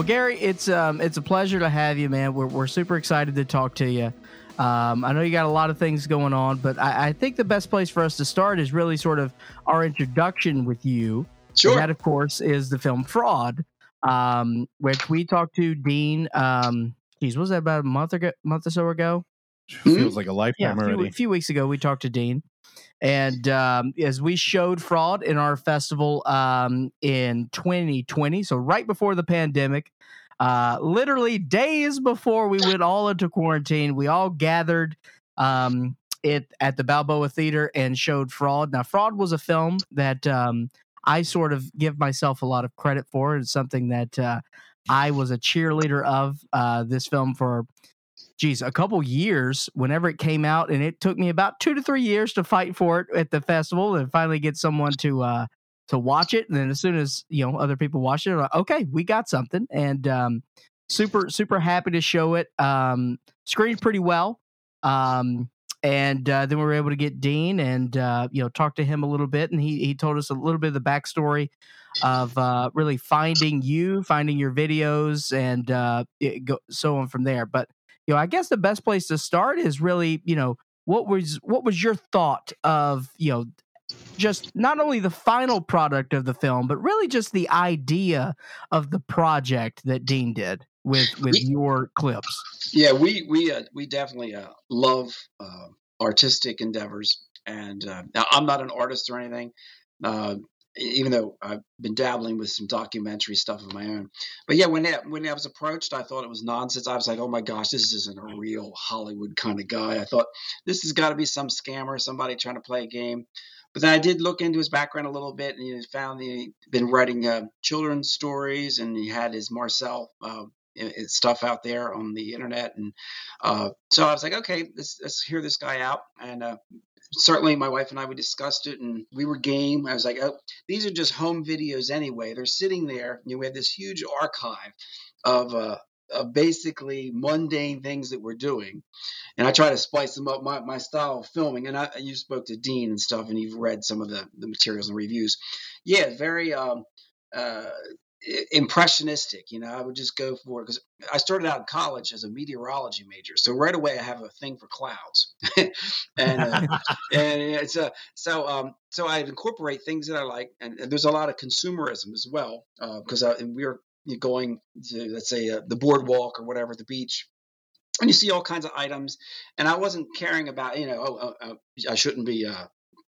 Well, Gary, it's um, it's a pleasure to have you, man. We're we're super excited to talk to you. Um, I know you got a lot of things going on, but I, I, think the best place for us to start is really sort of our introduction with you. Sure. And that, of course, is the film Fraud, um, which we talked to Dean. Um, geez, was that about a month ago, month or so ago? Feels mm-hmm. like a lifetime yeah, a few, already. A few weeks ago, we talked to Dean, and um, as we showed Fraud in our festival um, in 2020, so right before the pandemic, uh, literally days before we went all into quarantine, we all gathered um, it at the Balboa Theater and showed Fraud. Now, Fraud was a film that um, I sort of give myself a lot of credit for. It's something that uh, I was a cheerleader of uh, this film for, geez, a couple years whenever it came out. And it took me about two to three years to fight for it at the festival and finally get someone to uh, to watch it. And then as soon as you know other people watch it, like, okay, we got something. And um, super super happy to show it. Um, screened pretty well. Um, and uh, then we were able to get Dean and uh, you know talk to him a little bit, and he he told us a little bit of the backstory of uh, really finding you, finding your videos, and uh, go, so on from there. But you know, I guess the best place to start is really you know what was what was your thought of you know just not only the final product of the film, but really just the idea of the project that Dean did with with we, your clips. Yeah, we we uh, we definitely uh, love uh, artistic endeavors, and uh, now I'm not an artist or anything. Even though I've been dabbling with some documentary stuff of my own, but yeah, when that, when I was approached, I thought it was nonsense. I was like, "Oh my gosh, this isn't a real Hollywood kind of guy." I thought this has got to be some scammer, somebody trying to play a game. But then I did look into his background a little bit, and he found he'd been writing uh, children's stories, and he had his Marcel uh, stuff out there on the internet, and uh, so I was like, okay, let's, let's hear this guy out, and uh, certainly my wife and I we discussed it, and we were game. I was like, oh, these are just home videos anyway. They're sitting there. You know, we have this huge archive of uh, of basically mundane things that we're doing. And I try to spice them up my, my style of filming. And I, you spoke to Dean and stuff, and you've read some of the, the materials and reviews. Yeah, very um, uh, impressionistic. You know, I would just go for it because I started out in college as a meteorology major, so right away I have a thing for clouds, and uh, and it's a so um so I incorporate things that I like, and, and there's a lot of consumerism as well because uh, we're going to let's say uh, the boardwalk or whatever the beach and you see all kinds of items and i wasn't caring about you know oh, oh, oh i shouldn't be uh,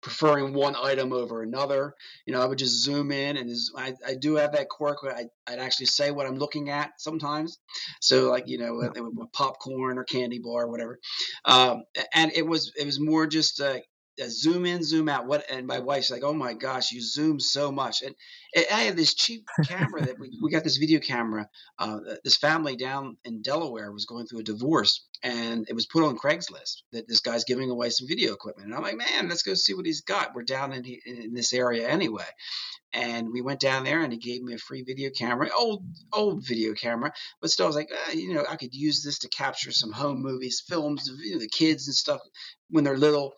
preferring one item over another. You know i would just zoom in and I, I do have that quirk where I, I'd actually say what i'm looking at sometimes. So like you know a, popcorn or candy bar or whatever. Um, and it was it was more just uh, zoom in, zoom out. What? And my wife's like, "Oh my gosh, you zoom so much." And, and I have this cheap camera that we, we got this video camera. Uh, this family down in Delaware was going through a divorce, and it was put on Craigslist that this guy's giving away some video equipment. And I'm like, "Man, let's go see what he's got." We're down in, in this area anyway. And we went down there, and he gave me a free video camera, old old video camera, but still, I was like, eh, you know, I could use this to capture some home movies, films of you know, the kids and stuff when they're little.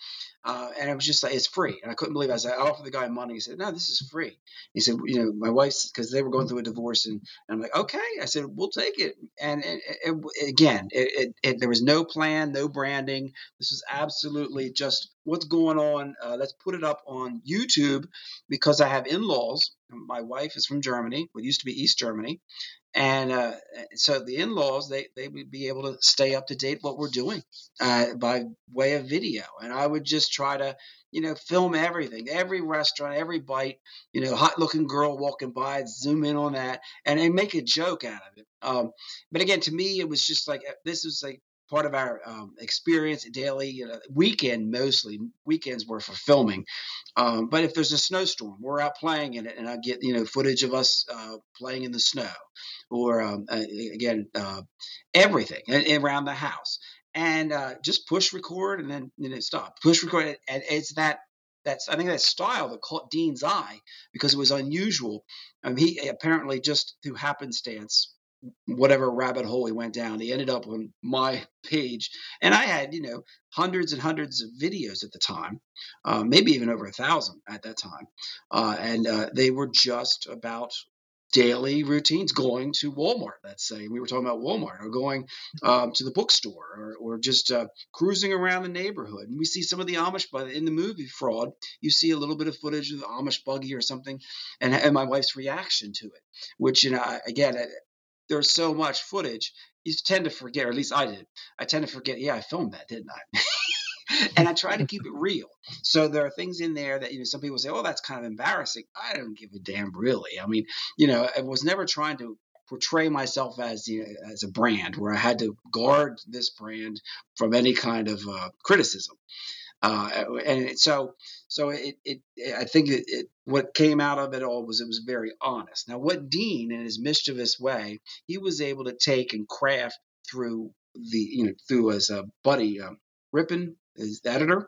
Uh, and it was just like, it's free. And I couldn't believe it. I said, I offered the guy money. He said, no, this is free. He said, you know, my wife's, because they were going through a divorce. And, and, I'm like, okay. I said, we'll take it. And it, it, again, there was no plan, no branding. This was absolutely just what's going on. Uh, let's put it up on YouTube because I have in laws. My wife is from Germany, what used to be East Germany and uh, so the in-laws they, they would be able to stay up to date what we're doing uh, by way of video. And i would just try to you know film everything every restaurant every bite you know hot looking girl walking by zoom in on that and, and make a joke out of it. Um, but again to me it was just like uh, this was like part of our um, experience daily you know, weekend mostly weekends were for filming um, but if there's a snowstorm we're out playing in it and i get you know footage of us uh, playing in the snow or um, uh, again uh, everything around the house and uh, just push record and then you know stop push record and it's that that's I think that style that caught Dean's eye because it was unusual. Um, he apparently just through happenstance whatever rabbit hole he went down, he ended up on my page. And I had, you know, hundreds and hundreds of videos at the time, uh, maybe even over a thousand at that time. Uh, and uh, they were just about daily routines, going to Walmart, let's say. We were talking about Walmart, or going um, to the bookstore, or, or just uh, cruising around the neighborhood. And we see some of the Amish, but in the movie Fraud, you see a little bit of footage of the Amish buggy or something, and, and my wife's reaction to it, which, you know, again, there's so much footage, you tend to forget, or at least I did. I tend to forget, yeah, I filmed that, didn't I? and I try to keep it real. So there are things in there that you know some people say, "Oh, that's kind of embarrassing." I don't give a damn, really. I mean, you know, I was never trying to portray myself as you know, as a brand where I had to guard this brand from any kind of uh, criticism. Uh, and so, so it, it, I think it, it, what came out of it all was it was very honest. Now, what Dean, in his mischievous way, he was able to take and craft through the, you know, through as a buddy, um, Rippin, his editor.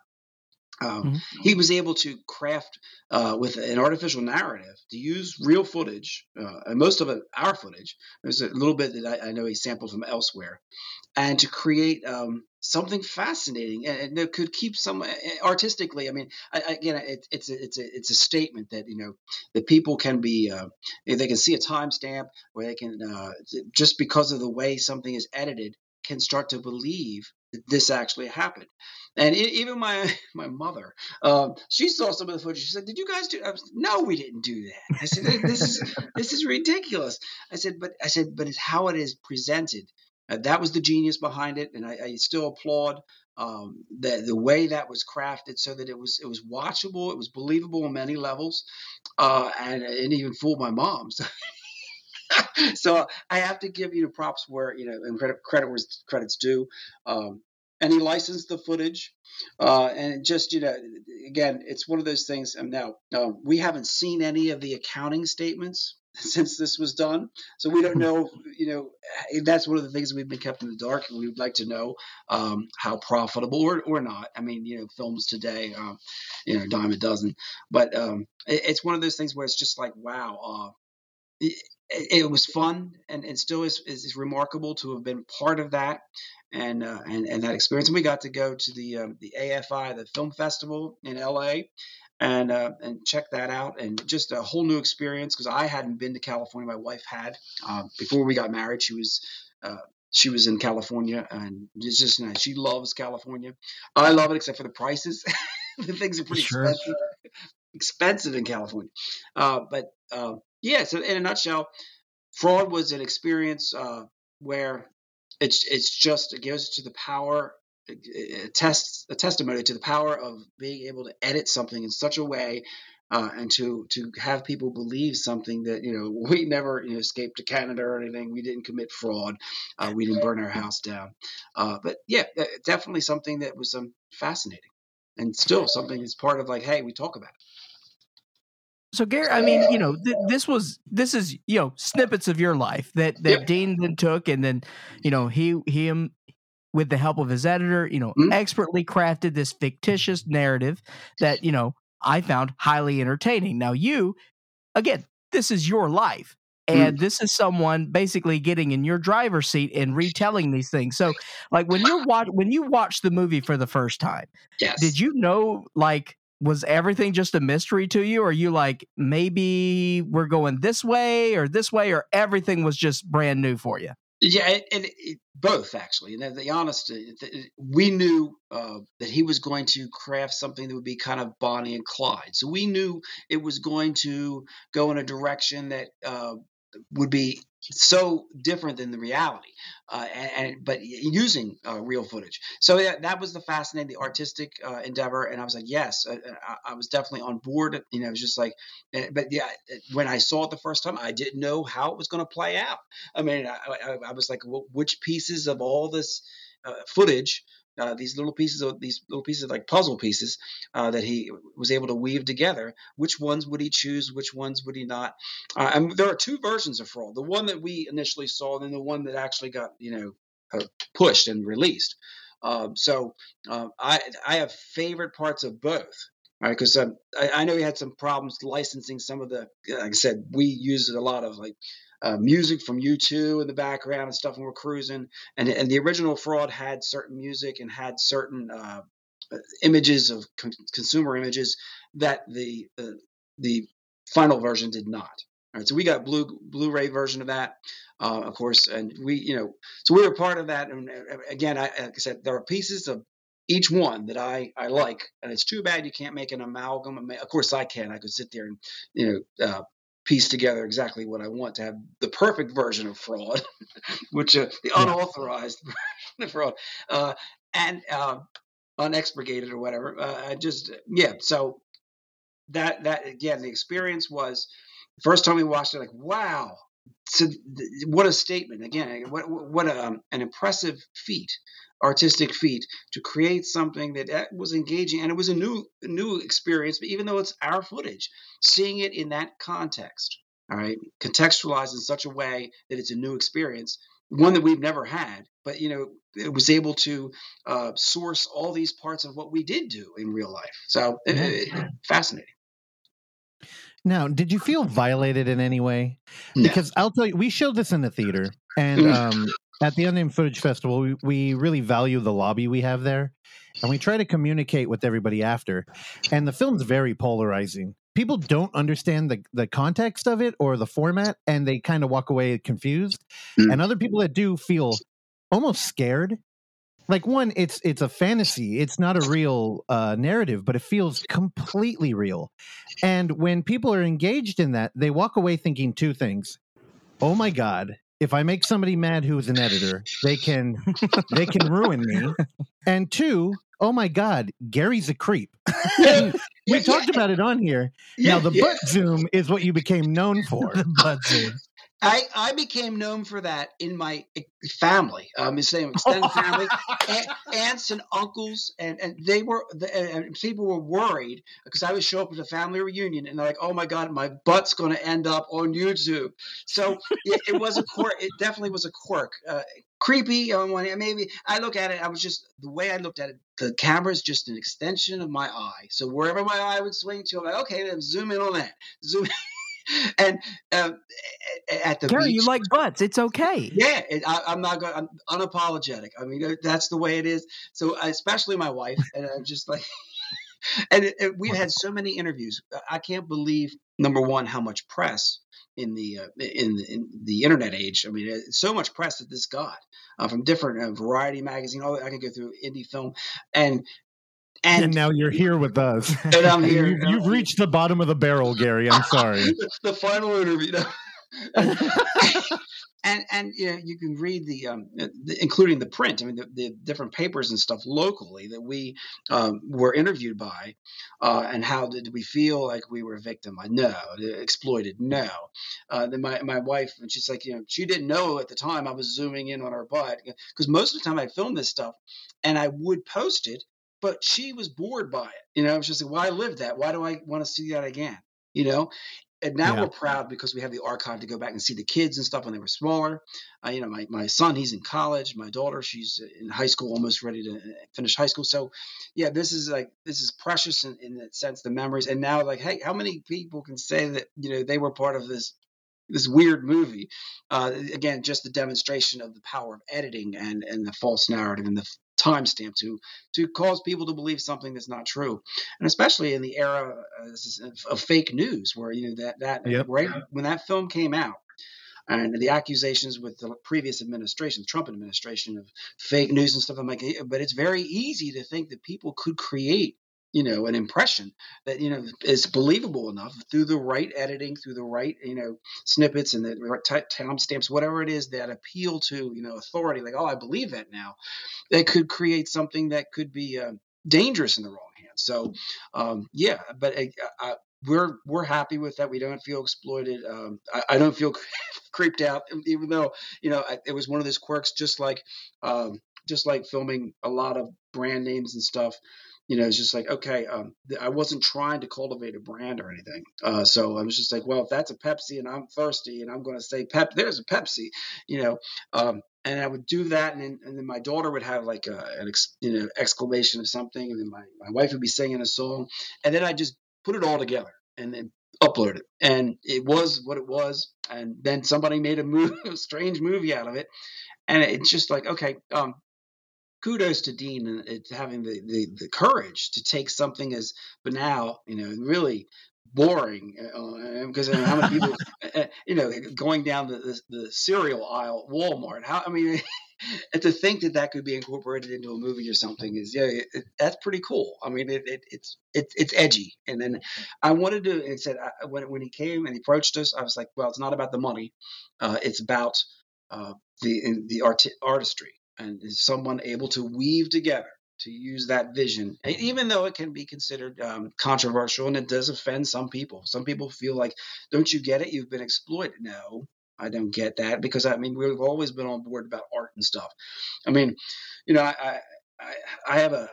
Um, mm-hmm. He was able to craft uh, with an artificial narrative to use real footage, uh, and most of it our footage. There's a little bit that I, I know he sampled from elsewhere, and to create um, something fascinating and, that could keep some artistically. I mean, I, again, it, it's a, it's a it's a statement that you know that people can be uh, they can see a timestamp where they can uh, just because of the way something is edited can start to believe that this actually happened. And it, even my my mother, um, she saw some of the footage. She said, "Did you guys do?" I was, "No, we didn't do that." I said, "This is this is ridiculous." I said, "But I said, but it's how it is presented. Uh, that was the genius behind it, and I, I still applaud um, the the way that was crafted so that it was it was watchable, it was believable on many levels, uh, and it even fooled my mom. So so I have to give you know props where you know and credit credit where credit's due. Um, and he licensed the footage, uh, and just you know, again, it's one of those things. Now uh, we haven't seen any of the accounting statements since this was done, so we don't know. You know, that's one of the things we've been kept in the dark, and we would like to know um, how profitable or, or not. I mean, you know, films today, uh, you know, dime a dozen, but um, it, it's one of those things where it's just like, wow. Uh, it was fun and it still is, is, remarkable to have been part of that and uh, and and that experience. And we got to go to the um, the AFI, the film festival in LA, and uh, and check that out. And just a whole new experience because I hadn't been to California. My wife had uh, before we got married. She was. Uh, she was in California, and it's just nice. She loves California. I love it, except for the prices. the things are pretty sure. expensive, expensive in California. Uh, but uh, yeah, so in a nutshell, fraud was an experience uh, where it's it's just it gives to the power it tests a testimony to the power of being able to edit something in such a way uh, and to to have people believe something that you know we never you know, escaped to Canada or anything. We didn't commit fraud. Uh, we didn't burn our house down. Uh, but yeah, definitely something that was um, fascinating and still something that's part of like, hey, we talk about it. So Gary, I mean, you know, th- this was this is you know snippets of your life that that yep. Dean then took, and then you know he him with the help of his editor, you know, mm-hmm. expertly crafted this fictitious narrative that you know I found highly entertaining. Now you, again, this is your life. And mm. this is someone basically getting in your driver's seat and retelling these things. So, like when you watch when you watch the movie for the first time, yes. did you know like was everything just a mystery to you? Or are you like, maybe we're going this way or this way, or everything was just brand new for you? Yeah, it, it, it, both actually. And the honest, we knew uh, that he was going to craft something that would be kind of Bonnie and Clyde. So we knew it was going to go in a direction that uh, would be so different than the reality, uh, and, and, but using uh, real footage. So that, that was the fascinating, the artistic uh, endeavor, and I was like, yes, uh, I, I, was definitely on board. You know, it was just like, eh, but yeah, when I saw it the first time, I didn't know how it was going to play out. I mean, I, I, I was like, which pieces of all this uh, footage uh, these little pieces of these little pieces of like puzzle pieces uh, that he was able to weave together. Which ones would he choose? Which ones would he not? Uh, and there are two versions of Fraud: the one that we initially saw, and then the one that actually got you know uh, pushed and released. Um, so um, I I have favorite parts of both. Right, because um, I, I know he had some problems licensing some of the. Like I said, we used a lot of like uh, music from U2 in the background and stuff when we're cruising. And, and the original Fraud had certain music and had certain uh, images of con- consumer images that the uh, the final version did not. All right, so we got blue Blu-ray version of that, uh, of course, and we, you know, so we were part of that. And uh, again, I, like I said, there are pieces of each one that I I like, and it's too bad you can't make an amalgam. Of course, I can. I could sit there and you know uh, piece together exactly what I want to have the perfect version of fraud, which uh, the unauthorized version of fraud, uh, and uh, unexpurgated or whatever. Uh, just yeah, so that that again, the experience was first time we watched it, like wow. So what a statement! Again, what what a, um, an impressive feat artistic feat to create something that uh, was engaging and it was a new new experience but even though it's our footage seeing it in that context all right contextualized in such a way that it's a new experience one that we've never had but you know it was able to uh, source all these parts of what we did do in real life. So it, it, fascinating now, did you feel violated in any way? No. Because I'll tell you, we showed this in the theater, and Mm. um, at the Unnamed Footage Festival, we, we really value the lobby we have there, and we try to communicate with everybody after. And the film's very polarizing. People don't understand the the context of it or the format, and they kind of walk away confused. Mm. And other people that do feel almost scared. Like one, it's it's a fantasy. It's not a real uh, narrative, but it feels completely real. And when people are engaged in that, they walk away thinking two things. Oh my god, if I make somebody mad who's an editor, they can they can ruin me. And two, oh my god, Gary's a creep. We Yeah, talked about it on here. yeah, now the butt zoom is what you became known for. the butt zoom. I, I became known for that in my eh, family. Um, the same extended family, a- aunts and uncles, and, and they were the, and and people were worried because I would show up at a family reunion and they're like, "Oh my God, my butt's going to end up on YouTube." So it, it was a quirk. It definitely was a quirk. Uh, creepy on one hand. Maybe I look at it. I was just the way I looked at it. The camera is just an extension of my eye. So wherever my eye would swing to, I'm like, okay, then zoom in on that. Zoom. and uh, at the Gary, beach, you like butts. It's okay. yeah, it, I, I'm not going. I'm unapologetic. I mean, uh, that's the way it is. So, uh, especially my wife, and I'm just like, and it, it, we've had so many interviews. I can't believe number one how much press in the uh, in, in the internet age. I mean, uh, so much press that this got uh, from different uh, variety magazine. All I can go through indie film, and And, and, now you're here with us. and I'm here. You, you've reached the bottom of the barrel, Gary. I'm sorry. the final interview. and and you know you can read the, um, the including the print. I mean the, the different papers and stuff locally that we um, were interviewed by, uh, and how did we feel like we were a victim? I no, exploited. No. Uh, then my my wife and she's like you know she didn't know at the time I was zooming in on her butt because most of the time I filmed this stuff and I would post it, but she was bored by it. You know, just like why live that? Why do I want to see that again? You know, and now Yeah. we're proud because we have the archive to go back and see the kids and stuff when they were smaller. Uh, you know, my, my son, he's in college. My daughter, she's in high school, almost ready to uh, finish high school. So, yeah, this is like this is precious in, in that sense, the memories. And now, like, hey, how many people can say that you know they were part of this this weird movie? Uh, again, just the demonstration of the power of editing and and the false narrative and the timestamp to to cause people to believe something that's not true and especially in the era uh, of, of fake news where you know that that Yep. right when that film came out and the accusations with the previous administration, the Trump administration, of fake news and stuff. I'm like, but it's very easy to think that people could create, you know, an impression that you know is believable enough through the right editing, through the right, you know, snippets and the right ti- timestamps, whatever it is that appeal to, you know, authority. Like, oh, I believe that now. That could create something that could be uh, dangerous in the wrong hands. So, um, yeah, but I, I, we're we're happy with that. We don't feel exploited. Um, I, I don't feel creeped out, even though you know it was one of those quirks, just like um, just like filming a lot of brand names and stuff. You know, it's just like okay, um, I wasn't trying to cultivate a brand or anything. Uh, so I was just like, well, if that's a Pepsi and I'm thirsty and I'm going to say Pep, there's a Pepsi. You know, um, and I would do that, and then, and then my daughter would have like a, an ex, you know exclamation of something, and then my, my wife would be singing a song, and then I just put it all together and then upload it, and it was what it was, and then somebody made a, move, a strange movie out of it, and it's just like okay, um, kudos to Dean and it's having the, the the courage to take something as banal, you know, really boring uh, because I mean, how many people, uh, you know, going down the, the, the cereal aisle at Walmart. How I mean, and to think that that could be incorporated into a movie or something is yeah, it, it, that's pretty cool. I mean, it, it's it's it's edgy. And then I wanted to. It said I, when when he came and he approached us, I was like, well, it's not about the money. Uh, it's about uh, the the art, artistry and is someone able to weave together to use that vision, even though it can be considered um, controversial and it does offend some people. Some people feel like, don't you get it? You've been exploited. No, I don't get that because I mean, we've always been on board about art and stuff. I mean, you know, I, I, I have a,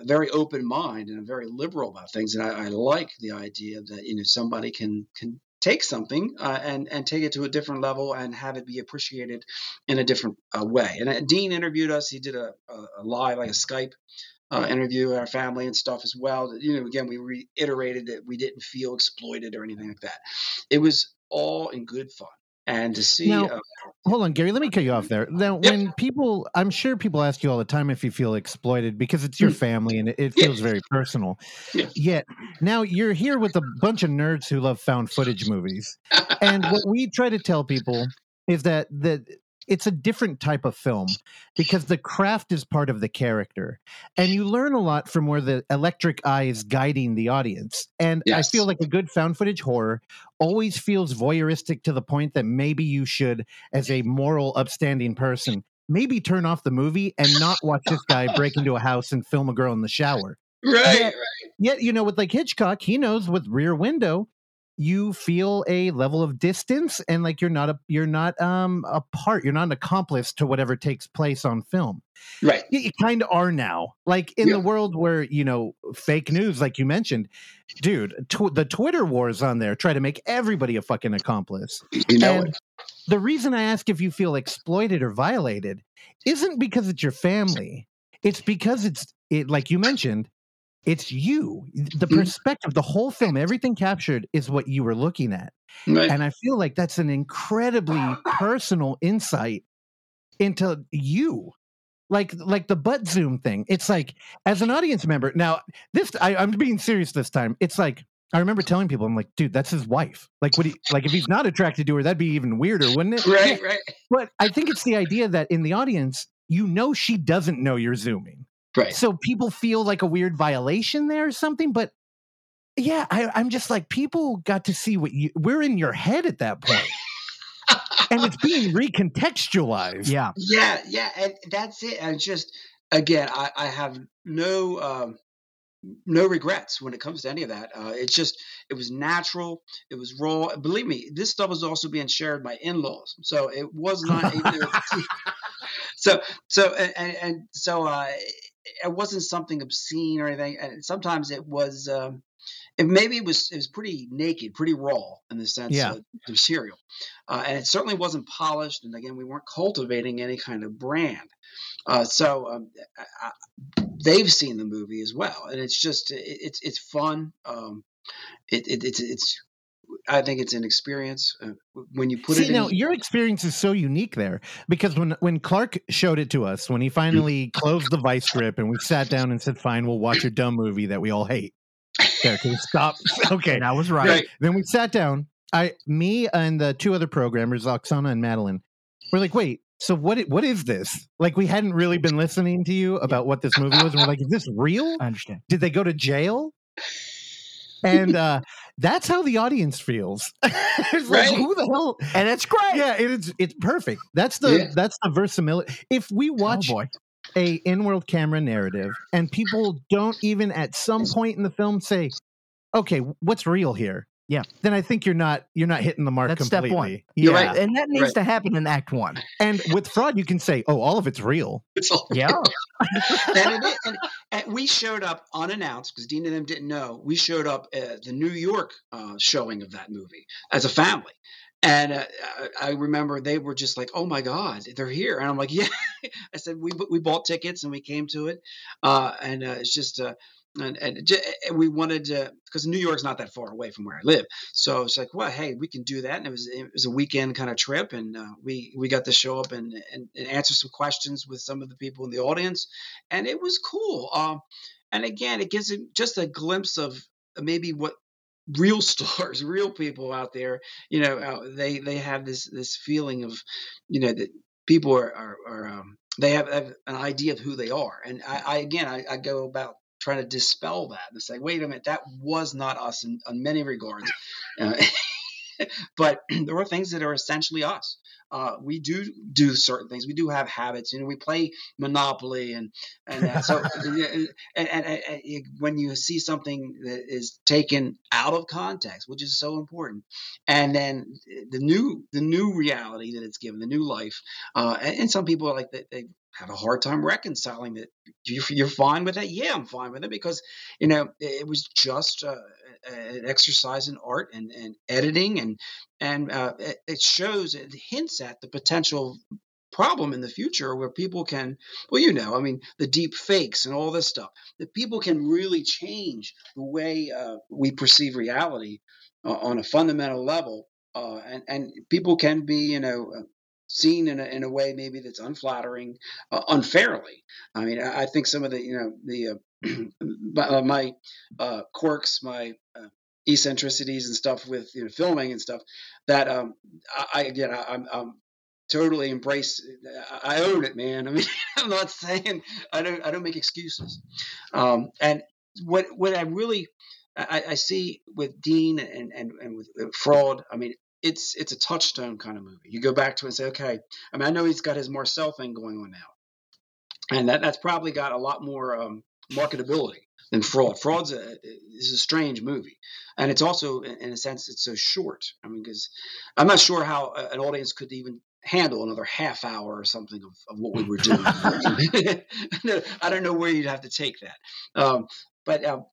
a very open mind and I'm very liberal about things. And I, I like the idea that, you know, somebody can, can take something uh, and and take it to a different level and have it be appreciated in a different uh, way. And uh, Dean interviewed us. He did a, a, a live, like a Skype uh, interview our family and stuff as well. You know, again, we reiterated that we didn't feel exploited or anything like that. It was all in good fun and to see now, uh, hold on gary let me cut you off there now yeah. when people i'm sure people ask you all the time if you feel exploited because it's your mm. family and it, feels yeah. very personal yeah. yet now you're here with a bunch of nerds who love found footage movies and what we try to tell people is that that it's a different type of film because the craft is part of the character and you learn a lot from where the electric eye is guiding the audience and yes. i feel like a good found footage horror always feels voyeuristic to the point that maybe you should as a moral upstanding person maybe turn off the movie and not watch this guy break into a house and film a girl in the shower right yet, right yet you know with like hitchcock he knows with rear window you feel a level of distance and like you're not a you're not um a part you're not an accomplice to whatever takes place on film. Right. You, you kind of are now. Like in yeah. the world where you know fake news like you mentioned dude tw- the twitter wars on there try to make everybody a fucking accomplice. You know and the reason i ask if you feel exploited or violated isn't because it's your family. It's because it's it like you mentioned it's you. The mm-hmm. perspective, the whole film, everything captured is what you were looking at. Right. And I feel like that's an incredibly personal insight into you. Like like the butt zoom thing. It's like as an audience member. Now, this I, I'm being serious this time. It's like I remember telling people, I'm like, dude, that's his wife. Like, what? He, like, if he's not attracted to her, that'd be even weirder, wouldn't it? Right, right. But I think it's the idea that in the audience, you know, she doesn't know you're zooming. Right. So people feel like a weird violation there or something. But yeah, I, I'm just like, people got to see what you, we're in your head at that point. and it's being recontextualized. Yeah. Yeah. Yeah. And that's it. And just, again, I, I have no, um, no regrets when it comes to any of that. Uh, it's just it was natural, it was raw. Believe me, this stuff was also being shared by in-laws, so it was not. so so and, and so uh, it wasn't something obscene or anything. And sometimes it was, um, it maybe it was it was pretty naked, pretty raw in the sense yeah. of the material, uh, and it certainly wasn't polished. And again, we weren't cultivating any kind of brand. Uh, so um, I, I, they've seen the movie as well, and it's just it, it's it's fun. Um, it, it, it's it's I think it's an experience uh, when you put See, it. See, now your experience is so unique there because when when Clark showed it to us, when he finally closed the vice grip and we sat down and said, "Fine, we'll watch a dumb movie that we all hate." There, can you stop? Okay, that was right. right. Then we sat down. I, me, and the two other programmers, Oksana and Madeline, we're like, "Wait, so what? What is this? Like, we hadn't really been listening to you about what this movie was, and we're like, "Is this real? I understand. Did they go to jail?" And uh, that's how the audience feels. it's right? like who the hell? And it's great. Yeah, it's it's perfect. That's the yeah. that's the versatility. If we oh, watch oh a in-world camera narrative and people don't even at some point in the film say, "Okay, what's real here?" Yeah. Then I think you're not you're not hitting the mark That's completely. step one. You're yeah. right. And that needs right. to happen in act one. And with fraud, you can say, oh, all of it's real. It's all yeah. and, it, and, and, we showed up unannounced because Dean and them didn't know. We showed up at the New York uh, showing of that movie as a family. And uh, I remember they were just like, "Oh my God, they're here!" And I'm like, "Yeah." I said, "We we bought tickets and we came to it." Uh, and uh, it's just uh, and, and, and we wanted to because New York's not that far away from where I live. So it's like, well, hey, we can do that. And it was it was a weekend kind of trip, and uh, we we got to show up and, and, and answer some questions with some of the people in the audience, and it was cool. Um, and again, it gives just a glimpse of maybe what real stars, real people out there, you know, uh, they they have this this feeling of, you know, that people are are, are um, they have, have, an idea of who they are, and I, I again I, I, go about trying to dispel that and say, wait a minute, that was not us in, in many regards. Uh, but there are things that are essentially us. Uh, we do do certain things. We do have habits. You know, we play Monopoly, and and uh, so and, and, and, and, when you see something that is taken out of context, which is so important, and then the new the new reality that it's given, the new life, uh, and, some people like that they have a hard time reconciling that. You're fine with it? Yeah, I'm fine with it because you know it was just uh, an exercise in art and, and editing, and and uh, it shows it hints at the potential problem in the future where people can well you know i mean the deep fakes and all this stuff that people can really change the way uh, we perceive reality uh, on a fundamental level uh, and and people can be you know seen in a, in a way maybe that's unflattering uh, unfairly i mean I, I, think some of the you know the uh, my uh, quirks, my uh, eccentricities and stuff with you know, filming and stuff that um, I, again I, am I'm totally embrace. I own it, man. I mean, I'm not saying I don't I don't make excuses. Um, and what what I really I, I, see with Dean and and and with Fraud, I mean. It's it's a touchstone kind of movie. You go back to it and say, okay. I mean, I know he's got his Marcel thing going on now, and that that's probably got a lot more um, marketability than Fraud. Fraud's a is a strange movie, and it's also in a sense it's so short. I mean, because I'm not sure how an audience could even handle another half hour or something of, of what we were doing. I don't know where you'd have to take that. Um, but um,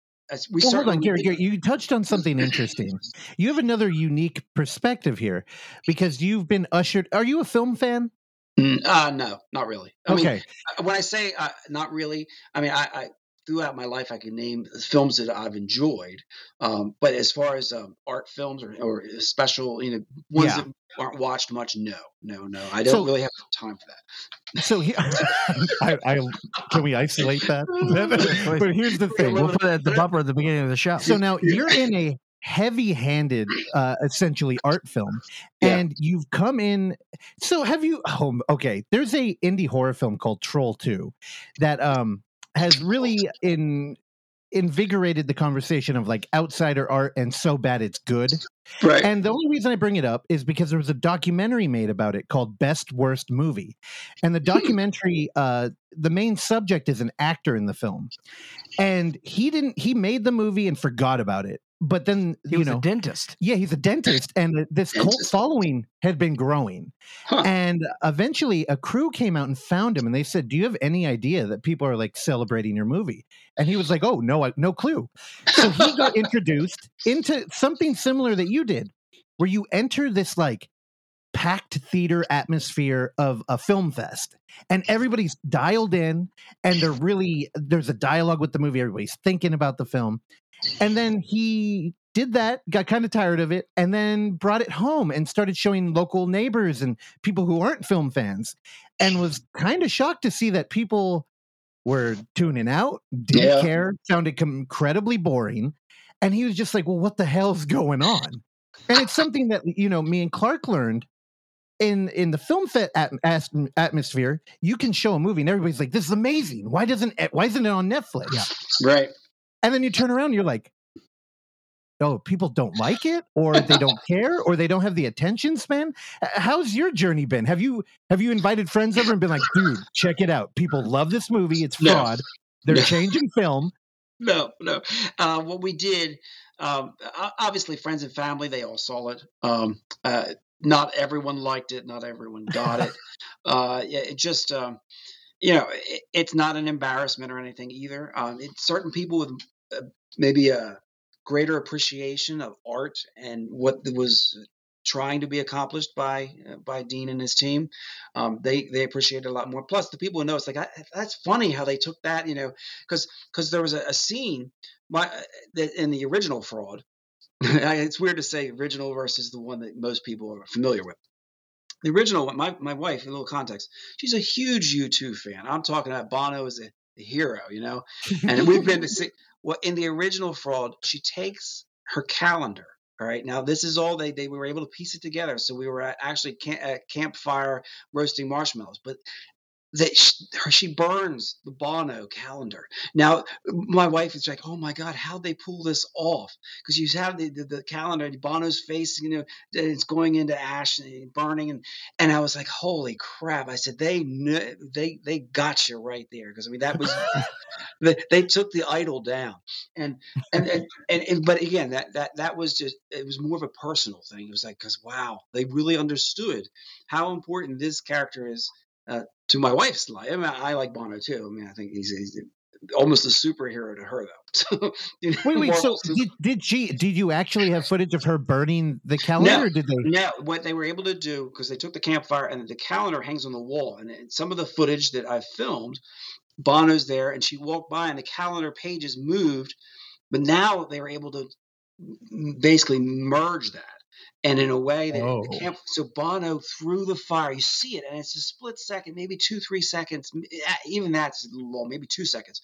we well, hold on, Gary, Gary. You touched on something interesting. You have another unique perspective here because you've been ushered. Are you a film fan? Mm, uh, no, not really. I okay. Mean, uh, when I say uh, not really, I mean I, I, throughout my life, I can name films that I've enjoyed. Um, but as far as um, art films or, or special, you know, ones yeah. that aren't watched much, no, no, no. I don't so, really have time for that. So he, I, I, can we isolate that? but here's the thing: we'll put it at the bumper at the beginning of the show. So now you're in a heavy-handed uh essentially art film yeah. and you've come in so have you oh okay there's a indie horror film called troll 2 that um has really in invigorated the conversation of like outsider art and so bad it's good. Right. And the only reason I bring it up is because there was a documentary made about it called Best Worst Movie. And the hmm. documentary uh the main subject is an actor in the film. And he didn't he made the movie and forgot about it but then he you was know, a dentist. Yeah, he's a dentist, and this cult following had been growing. Huh. And eventually, a crew came out and found him, and they said, "Do you have any idea that people are like celebrating your movie?" And he was like, "Oh no, I, no clue." So he got introduced into something similar that you did, where you enter this like packed theater atmosphere of a film fest and everybody's dialed in and they're really there's a dialogue with the movie everybody's thinking about the film and then he did that, got kind of tired of it, and then brought it home and started showing local neighbors and people who aren't film fans, and was kind of shocked to see that people were tuning out, didn't yeah. care, sounded incredibly boring. And he was just like, well, what the hell's going on? And it's something that, you know, me and Clark learned in in the film fet at, atmosphere. You can show a movie and everybody's like, this is amazing. Why doesn't eh, why isn't it on Netflix? Yeah. Right. And then you turn around and you're like, oh, people don't like it or they don't care or they don't have the attention span. How's your journey been? Have you have you invited friends over and been like, dude, check it out. People love this movie. It's fraud. No. They're no. changing film. No, no. Uh, what we did, um, obviously, friends and family, they all saw it. Um, uh, not everyone liked it. Not everyone got it. uh, it just, um, you know, it, it's not an embarrassment or anything either. Um, it's certain people with uh, maybe a greater appreciation of art and what was trying to be accomplished by uh, by Dean and his team. Um, they they appreciate it a lot more. Plus, the people who know it's like I, that's funny how they took that, you know, because because there was a, a scene my, uh, in the original Fraud. it's weird to say original versus the one that most people are familiar with. The original my my wife, a little context, she's a huge U2 fan. I'm talking about Bono as a, a hero, you know, and we've been to see well, in the original fraud, she takes her calendar. All right. Now this is all they they were able to piece it together. So we were at actually camp, at campfire roasting marshmallows, but that she, she, burns the Bono calendar. Now, my wife is like, "Oh my God, how'd they pull this off?" Because you have the, the, the, calendar, Bono's face, you know, it's going into ash and burning, and and I was like, "Holy crap!" I said, "They they they got you right there." Because I mean, that was they, they took the idol down, and and, and and, and but again, that that that was just it was more of a personal thing. It was like, because wow, they really understood how important this character is uh, to my wife's life. I, mean, I like Bono too. I mean, I think he's, he's almost a superhero to her, though. you know, wait, wait. So did, did she? Did you actually have footage of her burning the calendar? No, did they? No. What they were able to do because they took the campfire and the calendar hangs on the wall, and, and some of the footage that I filmed, Bono's there, and she walked by, and the calendar pages moved. But now they were able to basically merge that and in a way that oh. the camp so bono through the fire you see it and it's a split second maybe two three seconds even that's low maybe two seconds.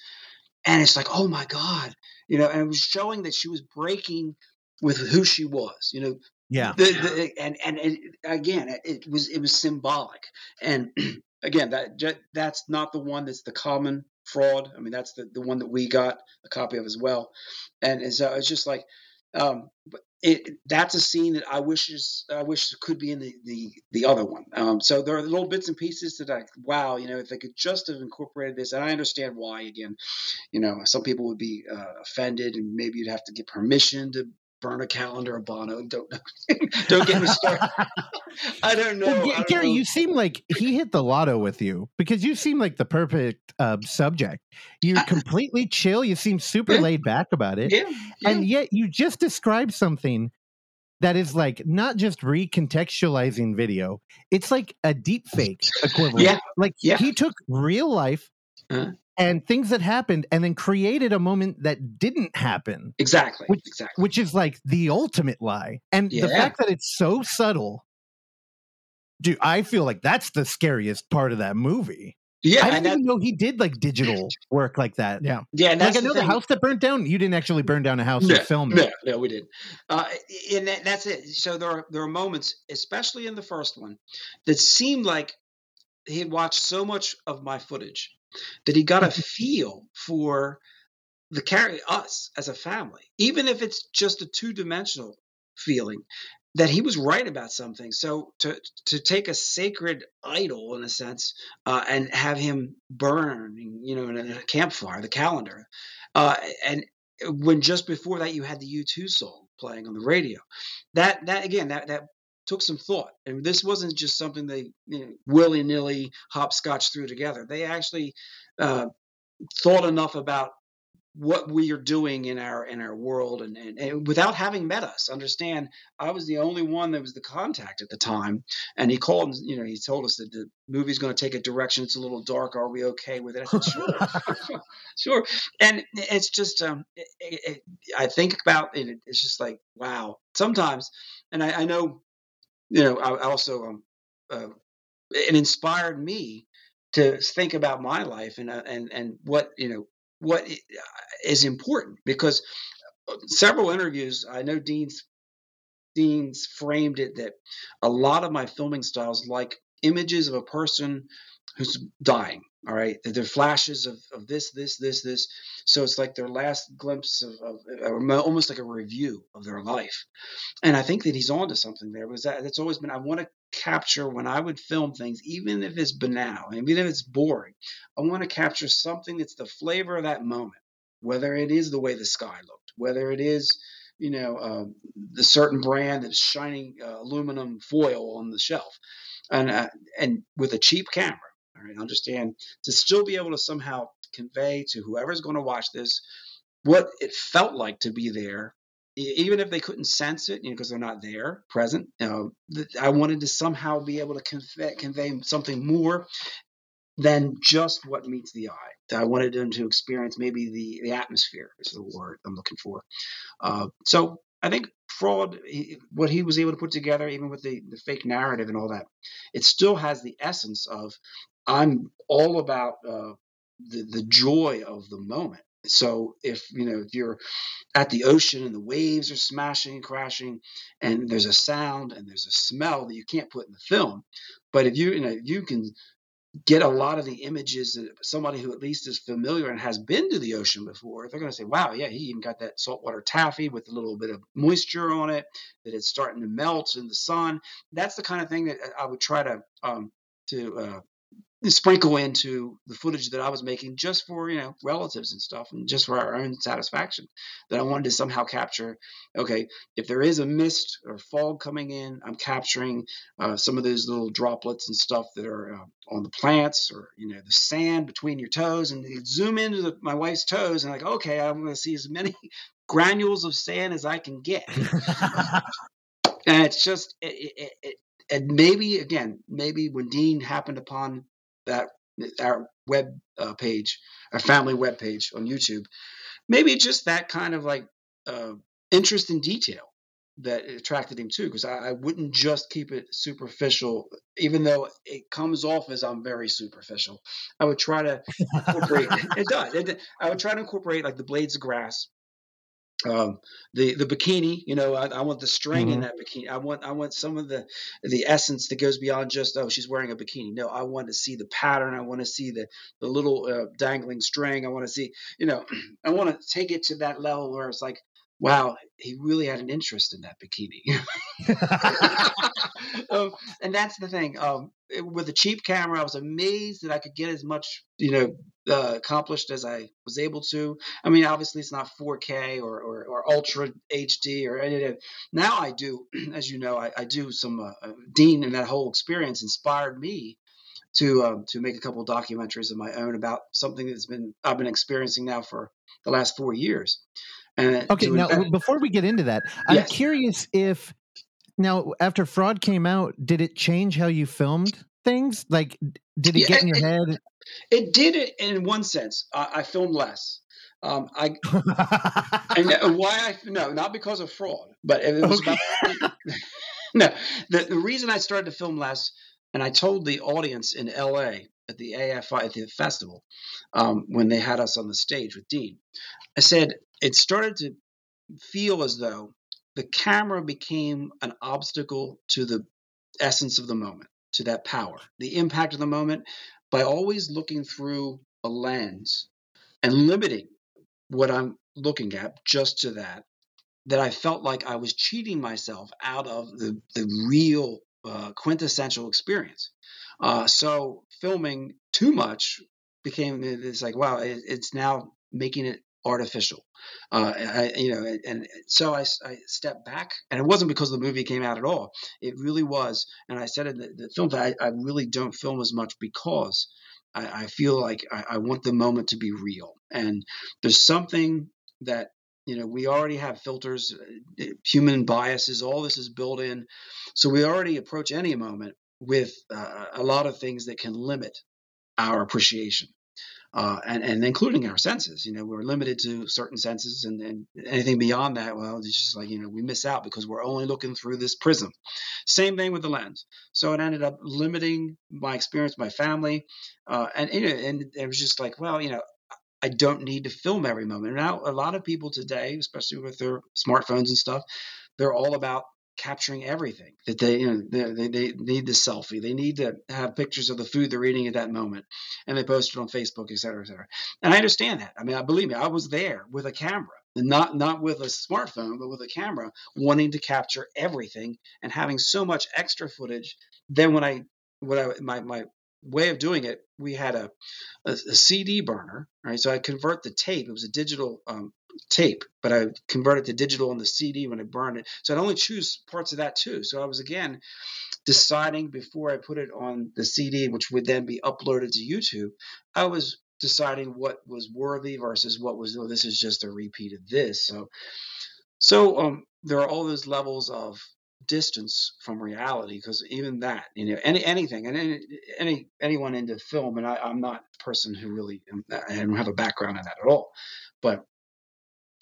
And it's like oh my god you know and it was showing that she was breaking with who she was you know. Yeah. The, the, and and it, again it was it was symbolic. And again that that's not the one that's the common fraud. I mean that's the, the one that we got a copy of as well. And, and so it's just like um, but it, that's a scene that I wish is, I wish could be in the the, the other one. Um, so there are little bits and pieces that I wow, you know, if they could just have incorporated this, and I understand why. Again, you know, some people would be uh, offended, and maybe you'd have to get permission to burn a calendar of Bono. Don't don't get me started. I don't know. Well, don't Gary, know. you seem like he hit the lotto with you because you seem like the perfect uh, subject. You're completely chill. You seem super yeah. laid back about it, yeah, yeah. and yet you just described something that is like not just recontextualizing video it's like a deep fake equivalent yeah like yeah. he took real life uh-huh and things that happened and then created a moment that didn't happen exactly which, exactly which is like the ultimate lie and yeah. the fact that it's so subtle dude i feel like that's the scariest part of that movie yeah, I didn't even know he did like digital work like that. Yeah, yeah. like I know the, the, house that burnt down. You didn't actually burn down a house no, to film it. No, no, we did. Uh, and that, that's it. So there are there are moments, especially in the first one, that seemed like he had watched so much of my footage that he got a feel for the carry us as a family, even if it's just a two dimensional feeling. That he was right about something. So to to take a sacred idol in a sense uh, and have him burn, you know, in a campfire, the calendar, uh, and when just before that you had the U2 song playing on the radio. That that again that that took some thought. And this wasn't just something they you know, willy nilly hopscotch threw together. They actually uh, thought enough about what we are doing in our in our world and, and, and, without having met us. Understand i was the only one that was the contact at the time and he called and you know he told us that the movie's going to take a direction. It's a little dark. Are we okay with it? Said sure sure. And it's just um it, it, i think about it it's just like wow. Sometimes and i, I know you know, I, also um, uh, it inspired me to think about my life and uh, and and what you know what uh, important because uh, several interviews I know Dean's Dean's framed it that a lot of my filming styles like images of a person who's dying all right they're flashes of, of this this this this. So it's like their last glimpse of, of, almost like a review of their life. And i think that he's onto something there because that that's always been i want to capture when i would film things even if it's banal even if it's boring i want to capture something that's the flavor of that moment whether it is the way the sky looked whether it is you know uh, the certain brand that's shining uh, aluminum foil on the shelf. And uh, and with a cheap camera all right, understand to still be able to somehow convey to whoever's going to watch this what it felt like to be there, even if they couldn't sense it, you know, because they're not there, present. You know, I wanted to somehow be able to convey, convey something more than just what meets the eye. I wanted them to experience maybe the the atmosphere is the word I'm looking for. Uh, so I think fraud, what he was able to put together, even with the, the fake narrative and all that, it still has the essence of I'm all about uh, the the joy of the moment. So if you know if you're at the ocean and the waves are smashing and crashing, and there's a sound and there's a smell that you can't put in the film, but if you you know you can get a lot of the images that somebody who at least is familiar and has been to the ocean before, they're going to say, wow, yeah, he even got that saltwater taffy with a little bit of moisture on it, that it's starting to melt in the sun. That's the kind of thing that I would try to um, to uh, sprinkle into the footage that I was making just for you know relatives and stuff and just for our own satisfaction that I wanted to somehow capture okay if there is a mist or fog coming in I'm capturing uh, some of those little droplets and stuff that are uh, on the plants or you know the sand between your toes and you zoom into the, my wife's toes and like okay I'm going to see as many granules of sand as I can get. And it's just it, it, it, and maybe again maybe when Dean happened upon that our web uh, page, our family web page on YouTube. Maybe just that kind of like uh, interest in detail that attracted him too, because I, I, wouldn't just keep it superficial, even though it comes off as I'm very superficial. I would try to incorporate. it does. It, I would try to incorporate like the blades of grass um, the the bikini you know I, I want the string mm-hmm. in that bikini I want I want some of the the essence that goes beyond just oh she's wearing a bikini no I want to see the pattern I want to see the the little uh, dangling string I want to see you know I want to take it to that level where it's like wow, he really had an interest in that bikini. um, and that's the thing. Um, it, with a cheap camera, I was amazed that I could get as much, you know, uh, accomplished as I was able to. I mean, obviously, it's not 4K or, or, or Ultra HD or any of that. Now I do, as you know, I, I do some. Uh, uh, Dean and that whole experience inspired me to um, to make a couple of documentaries of my own about something that's been I've been experiencing now for the last four years. And okay, now invent- before we get into that, I'm yes. curious if now after Fraud came out, did it change how you filmed things? Like, did it yeah, get in your it, head? It did it in one sense. I, I filmed less. Um, I and why I no not because of fraud, but it was okay. about no. The, the reason I started to film less, and I told the audience in L.A. at the AFI at the festival um, when they had us on the stage with Dean, I said it started to feel as though the camera became an obstacle to the essence of the moment, to that power, the impact of the moment, by always looking through a lens and limiting what I'm looking at just to that, that I felt like I was cheating myself out of the, the real uh, quintessential experience. Uh, so filming too much became it's like wow it, it's now making it artificial. Uh, I, you know, and, so I, I, stepped back, and it wasn't because the movie came out at all. It really was, and I said in the, the film that I, I, really don't film as much because I, I feel like I, I want the moment to be real, and there's something that you know we already have filters, uh, human biases, all this is built in, so we already approach any moment with uh, a lot of things that can limit our appreciation uh, and, and including our senses. You know, we're limited to certain senses, and, and anything beyond that, well, it's just like, you know, we miss out because we're only looking through this prism. Same thing with the lens. So it ended up limiting my experience, my family, uh, and, you know, and it was just like, well, you know, I don't need to film every moment. Now, a lot of people today, especially with their smartphones and stuff, they're all about capturing everything that they you know they, they need the selfie they need to have pictures of the food they're eating at that moment and they post it on facebook et cetera et cetera. And i understand that. I mean i believe me i was there with a camera not not with a smartphone but with a camera wanting to capture everything and having so much extra footage then when i what i my my way of doing it we had a, a, a cd burner right so i convert the tape it was a digital um, tape, but I convert it to digital on the CD when I burn it. So I'd only choose parts of that too. So I was again deciding before I put it on the CD, which would then be uploaded to YouTube. I was deciding what was worthy versus what was oh this is just a repeat of this. So so um, there are all those levels of distance from reality because even that you know any anything and any, any anyone into film and I, am not a person who really um, I don't have a background in that at all but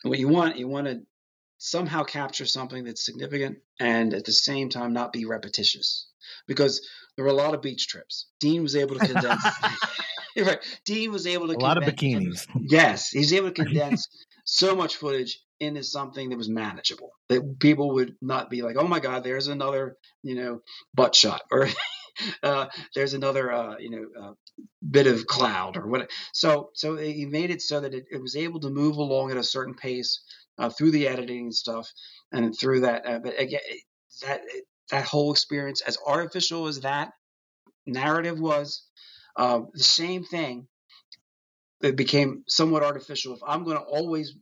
what you want you want to somehow capture something that's significant and at the same time not be repetitious because there were a lot of beach trips dean was able to condense right. Dean was able to A lot of bikinis. Yes, he's able to condense so much footage into something that was manageable. That people would not be like, "Oh my God, there's another, you know, butt shot," or uh, "There's another, uh, you know, uh, bit of cloud," or what. So, so he made it so that it, it was able to move along at a certain pace uh, through the editing and stuff, and through that. Uh, but again, that that whole experience, as artificial as that narrative was, uh, the same thing it became somewhat artificial. If I'm going to always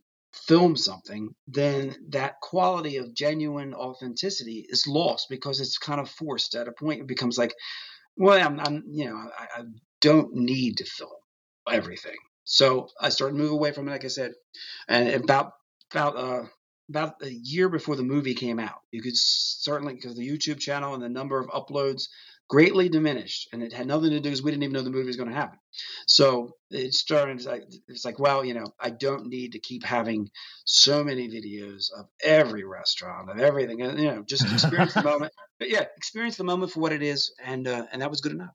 film something, then that quality of genuine authenticity is lost because it's kind of forced. At a point, it becomes like, well, I'm, I'm you know, I, I don't need to film everything. So I started to move away from it, like I said, and about about uh, about a year before the movie came out, you could certainly because the YouTube channel and the number of uploads greatly diminished, and it had nothing to do because we didn't even know the movie was going to happen. So it started. It's like, it's like, well, you know, I don't need to keep having so many videos of every restaurant of everything, and you know, just experience the moment. But yeah, experience the moment for what it is, and uh, and that was good enough.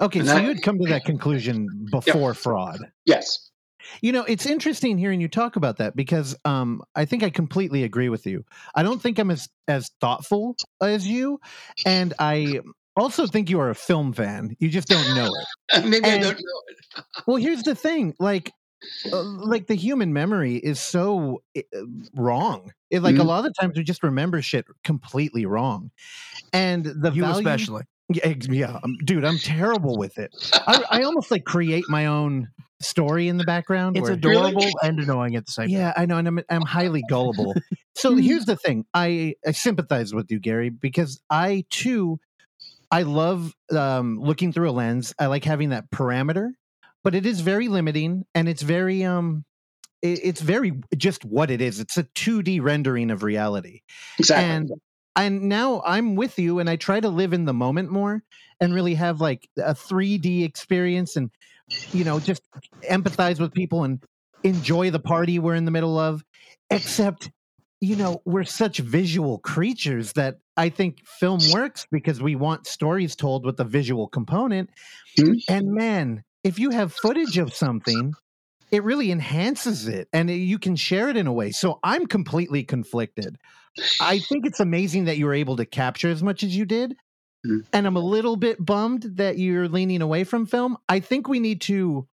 Okay, And so that- you had come to that conclusion before fraud. Yes. You know, it's interesting hearing you talk about that because um, I think I completely agree with you. I don't think I'm as as thoughtful as you, and I also think you are a film fan. You just don't know it. Maybe I don't know it. Well, here's the thing: like, uh, like the human memory is so uh, wrong. It, like a Mhm. lot of times we just remember shit completely wrong, and the You value, especially. Yeah, yeah, um, dude, I'm terrible with it. I, I almost like create my own story in the background. It's adorable and annoying at the same time. yeah, I know, and I'm I'm highly gullible. So here's the thing: I I sympathize with you, Gary, because I too, I love um, looking through a lens. I like having that parameter, but it is very limiting, and it's very um, it, it's very just what it is. It's a 2D rendering of reality, Exactly. and and now I'm with you, and I try to live in the moment more, and really have like a 3D experience, and you know, just empathize with people and enjoy the party we're in the middle of. Except, you know, we're such visual creatures that I think film works because we want stories told with a visual component. Mhm. And man, if you have footage of something, it really enhances it and you can share it in a way. So I'm completely conflicted. I think it's amazing that you were able to capture as much as you did. Mhm. And I'm a little bit bummed that you're leaning away from film. I think we need to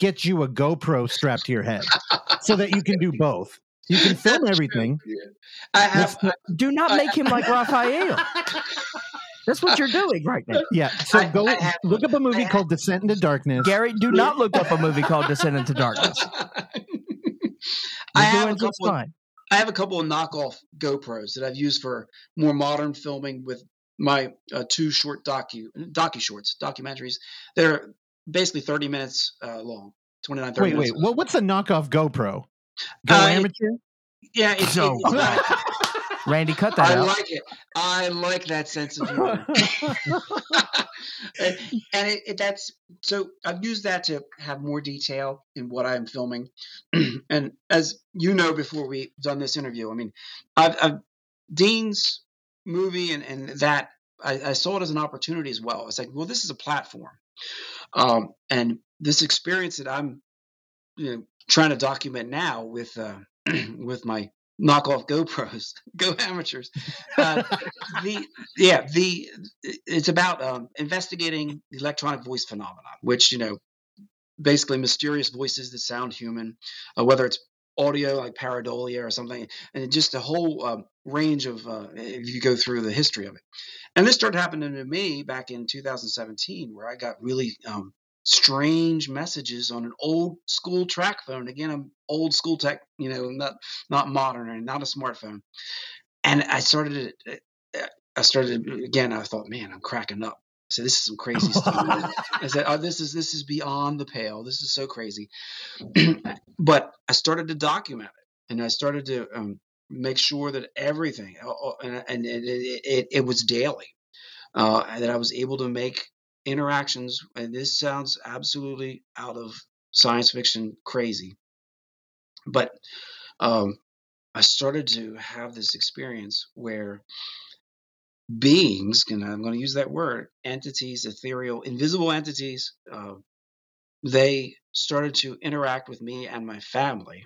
get you a GoPro strapped to your head so that you can do both. You can film That's everything. yeah. I have. Let's- Do not make him like Raphael. That's what you're doing right now. Yeah. So I- go I have- look up a movie have- called Descent into Darkness. Gary, do not look up a movie called Descent into Darkness. I You're have a doing just couple. Of, fine. I have a couple of knockoff GoPros that I've used for more modern filming with my uh, two short docu docu shorts documentaries. They're basically 30 minutes uh, long, 29, 30 Wait, minutes. wait. Well, what's a knockoff GoPro? Go Uh, it- amateur? Yeah, it's, So- it's not- Randy, cut that I out. like it. I like that sense of humor. and and it, it, that's so I've used that to have more detail in what I'm filming. and as you know, before we done this interview, I mean, I've, I've Dean's movie and and that I, I saw it as an opportunity as well. It's like, well, this is a platform, um, and this experience that I'm you know trying to document now with uh, with my knockoff GoPros, go amateurs. Uh, the yeah the it's about um, investigating the electronic voice phenomenon, which you know basically mysterious voices that sound human, uh, whether it's audio like pareidolia or something, and just a whole um, range of uh, if you go through the history of it. And this started happening to me back in 2017, where I got really um, strange messages on an old school TracFone. Again, I'm old school tech, you know, not not modern or not a smartphone. And I started to, I started again. I thought, man, I'm cracking up. So this is some crazy stuff. I said, oh, this is this is beyond the pale. This is so crazy. but I started to document it, and I started to um, make sure that everything, and, and it, it, it was daily, uh, that I was able to make interactions. And this sounds absolutely out of science fiction crazy, but um, I started to have this experience where beings, and I'm going to use that word, entities, ethereal, invisible entities, uh, they started to interact with me and my family,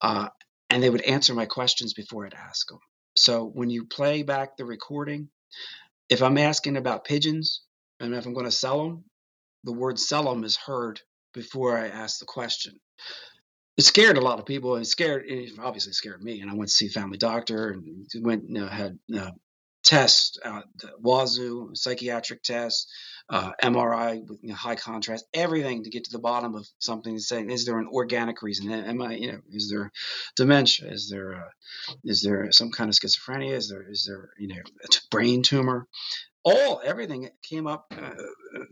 uh, and they would answer my questions before I'd ask them. So when you play back the recording, if I'm asking about pigeons and if I'm going to sell them, the word sell them is heard before I ask the question. It scared a lot of people. It scared, it obviously scared me. And I went to see a family doctor and went, you know, had uh, tests, uh, the wazoo, psychiatric tests, uh, MRI with you know, high contrast, everything to get to the bottom of something. and Saying, is there an organic reason? Am I, you know, is there dementia? Is there, a, is there some kind of schizophrenia? Is there, is there, you know, a brain tumor? All everything came up. Uh,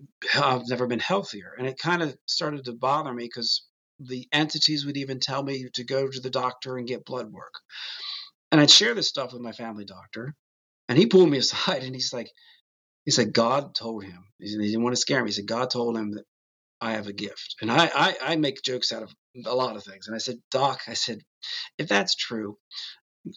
I've never been healthier, and it kind of started to bother me because the entities would even tell me to go to the doctor and get blood work. And I'd share this stuff with my family doctor, and he pulled me aside and he's like, he said, God told him. He didn't want to scare me. He said, God told him that I have a gift. And I, I, I make jokes out of a lot of things. And I said, Doc, I said, if that's true,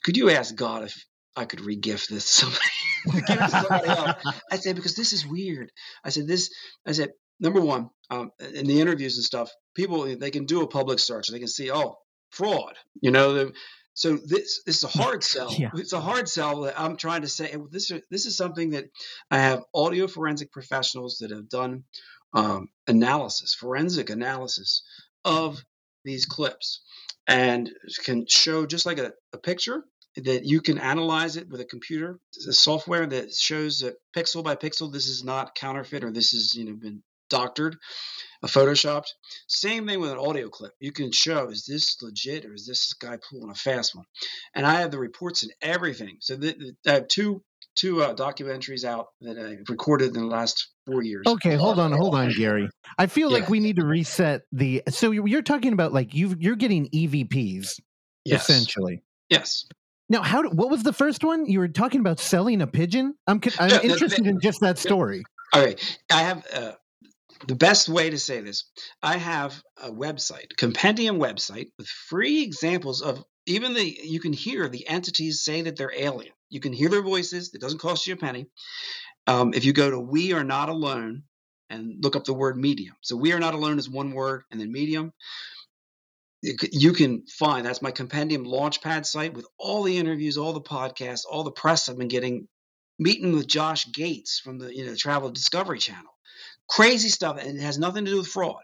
could you ask God if I could regift this to somebody? I said, because this is weird. I said, this, I said, number one, um, in the interviews and stuff, people, they can do a public search. They can see, oh, fraud. You know, so this, this is a hard sell. Yeah. It's a hard sell that I'm trying to say. This this is something that I have audio forensic professionals that have done um, analysis, forensic analysis of these clips, and can show just like a, a picture that you can analyze it with a computer, a software that shows that pixel by pixel, this is not counterfeit or this has you know been doctored a photoshopped. Same thing with an audio clip. You can show is this legit or is this guy pulling a fast one? And I have the reports and everything. So th- th- I have two two uh, documentaries out that I recorded in the last four years. Okay, hold on, hold on, Gary. I feel yeah. like we need to reset the. So you're talking about like you you're getting EVPs yes. essentially. Yes. Now, how? What was the first one? You were talking about selling a pigeon. I'm I'm yeah, interested in just that story. All right, I have uh, the best way to say this i have a website compendium website with free examples of even the you can hear the entities say that they're alien. You can hear their voices it doesn't cost you a penny. Um, if you go to we are not alone and look up the word medium. So we are not alone is one word and then medium. You can find that's my compendium launchpad site with all the interviews all the podcasts all the press i've been getting meeting with josh gates from the you know travel discovery channel crazy stuff, and it has nothing to do with fraud.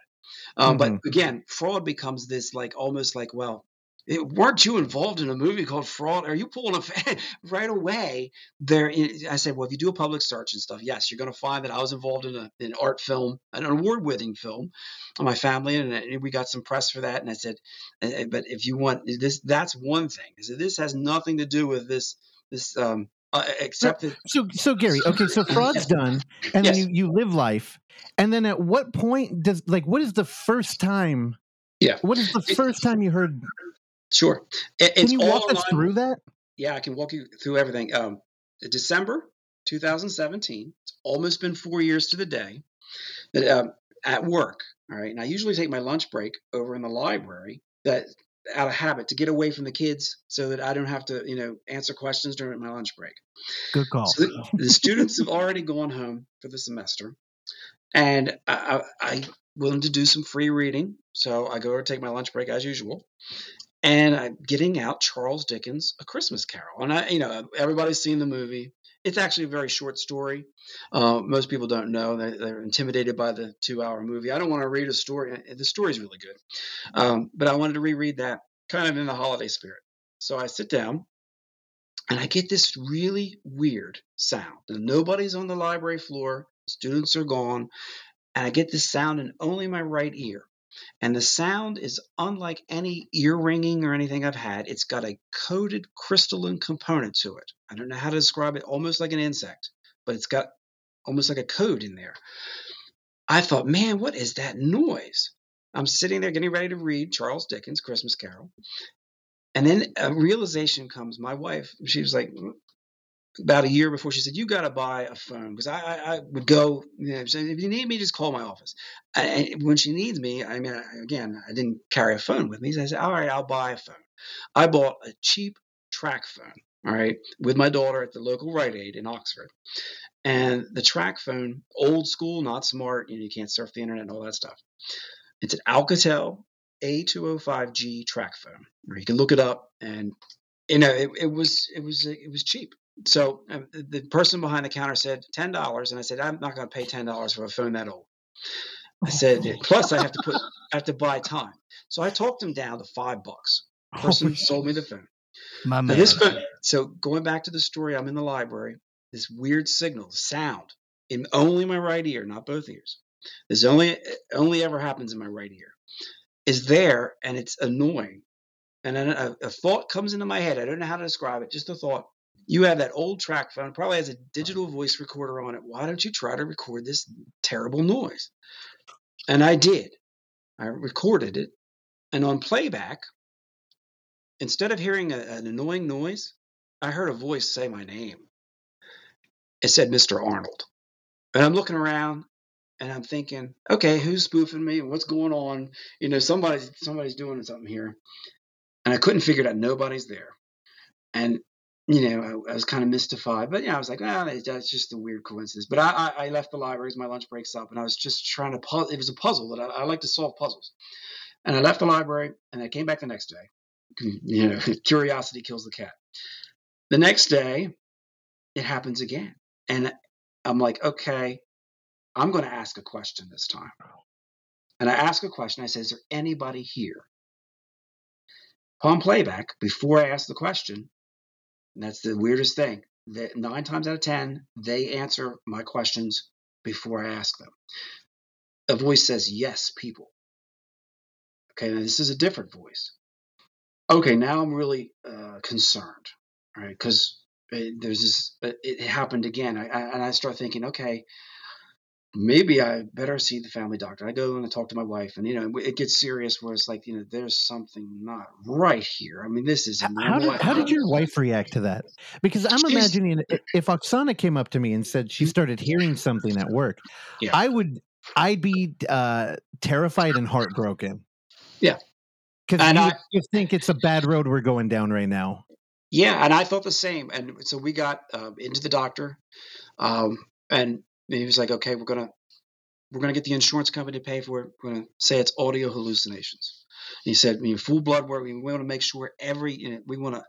Um, mm-hmm. But again, fraud becomes this like almost like, well, it, weren't you involved in a movie called Fraud? Are you pulling a right away? There, I said, well, if you do a public search and stuff, yes, you're going to find that I was involved in a, an art film, an award-winning film, on my family, and we got some press for that. And I said, but if you want this, that's one thing. I said this has nothing to do with this this um, uh, accepted. So, so Gary, okay, so fraud's done, and yes. then you, you live life, and then at what point does like what is the first time? Yeah, what is the first time you heard? Sure, it, can you walk us through that? Yeah, I can walk you through everything. Um, December 2017. It's almost been four years to the day. That um, at work, all right, and I usually take my lunch break over in the library. That out of habit to get away from the kids so that I don't have to, you know, answer questions during my lunch break. Good call. So the, the students have already gone home for the semester, and I, I, I willing to do some free reading. So I go to take my lunch break as usual, and I'm getting out Charles Dickens' A Christmas Carol. And I, you know, everybody's seen the movie. It's actually a very short story. Uh, most people don't know. They're, they're, intimidated by the two hour movie. I don't want to read a story. The story's really good. Um, but I wanted to reread that kind of in the holiday spirit. So I sit down and I get this really weird sound. And nobody's on the library floor, students are gone. And I get this sound in only my right ear. And the sound is unlike any ear ringing or anything I've had. It's got a coated crystalline component to it. I don't know how to describe it, almost like an insect, but it's got almost like a code in there. I thought, man, what is that noise? I'm sitting there getting ready to read Charles Dickens' Christmas Carol. And then a realization comes. My wife, she was like, mm, about a year before she said, "You got to buy a phone," because I, I, I, would go. You know, if you need me, just call my office. And when she needs me, I mean, again, I didn't carry a phone with me. So I said, "All right, I'll buy a phone." I bought a cheap TracFone. all right, with my daughter at the local Rite Aid in Oxford. And the TracFone, old school, not smart, you know, you can't surf the internet and all that stuff. It's an Alcatel A205G TracFone. You can look it up and you know, it, it was it was it was cheap. So um, the person behind the counter said ten dollars, and I said I'm not going to pay ten dollars for a phone that old. I said plus I have to put I have to buy time. So I talked him down to five bucks. The person Holy sold me the phone. My Now man. this phone. So going back to the story, I'm in the library. This weird signal, sound in only my right ear, not both ears. This only only ever happens in my right ear. Is there, and it's annoying. And then a, a thought comes into my head. I don't know how to describe it. Just a thought. You have that old TracFone, probably has a digital voice recorder on it. Why don't you try to record this terrible noise? And I did. I recorded it. And on playback, instead of hearing a, an annoying noise, I heard a voice say my name. It said Mr. Arnold. And I'm looking around and I'm thinking, okay, who's spoofing me? What's going on? You know, somebody's somebody's doing something here. And I couldn't figure it out. Nobody's there. And you know, I, I was kind of mystified, but yeah, I was like, ah, that's just a weird coincidence. But I, I, I left the library as my lunch breaks up, and I was just trying to puzzle. It was a puzzle that I, I like to solve puzzles. And I left the library, and I came back the next day. You know, curiosity kills the cat. The next day, it happens again, and I'm like, okay, I'm going to ask a question this time. And I ask a question. I say, is there anybody here? Upon playback, before I ask the question, that's the weirdest thing. That nine times out of ten, they answer my questions before I ask them. A voice says, "Yes, people." Okay, now this is a different voice. Okay, now I'm really uh, concerned, right? Because there's this. It, it happened again, I, I, and I start thinking, okay, maybe I better see the family doctor. I go and I talk to my wife, and you know, it gets serious where it's like, you know, there's something not right here. I mean, this is How did how did your wife react to that? Because I'm She's- imagining if Oksana came up to me and said she started hearing something at work, Yeah. I would I'd be uh, terrified and heartbroken. Yeah. because you I- just think it's a bad road we're going down right now. Yeah, and I felt the same. And so we got uh, into the doctor, um, and he was like, "Okay, we're gonna we're gonna get the insurance company to pay for it. We're gonna say it's audio hallucinations." And he said, "I mean, full blood work. We want to make sure every you know, we want to."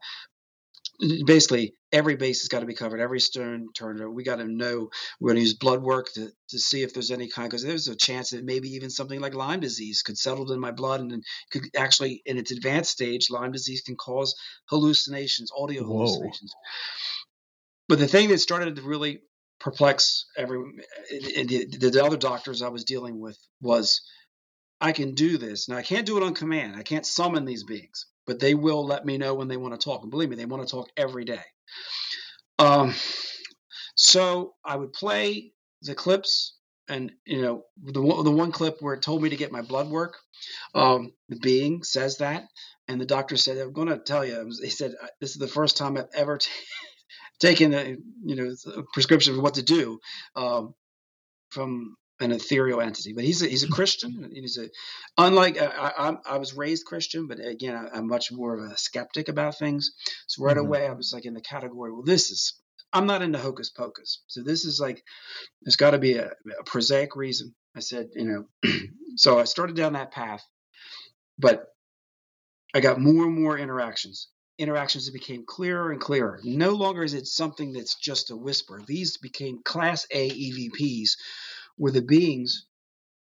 Basically, every base has got to be covered. Every stone turned. over. We got to know. We're going to use blood work to, to see if there's any kind, because there's a chance that maybe even something like Lyme disease could settle in my blood, and then could actually, in its advanced stage, Lyme disease can cause hallucinations, audio Whoa. hallucinations. But the thing that started to really perplex every the, the, the other doctors I was dealing with was I can do this. Now I can't do it on command. I can't summon these beings, but they will let me know when they want to talk. And believe me, they want to talk every day. Um, so I would play the clips, and you know the the one clip where it told me to get my blood work. Um, the being says that, and the doctor said, "I'm going to tell you." He said, "This is the first time I've ever." T- taken a you know a prescription for what to do um, from an ethereal entity. But he's a, he's a Christian. He's a unlike I, I, I'm- was raised Christian, but again I, I'm much more of a skeptic about things. So right Mhm. away I was like in the category. Well, this is I'm not into hocus pocus. So this is like there's got to be a, a prosaic reason. I said you know. so I started down that path, but I got more and more interactions interactions became clearer and clearer. No longer is it something that's just a whisper. These became class A EVPs, where the beings,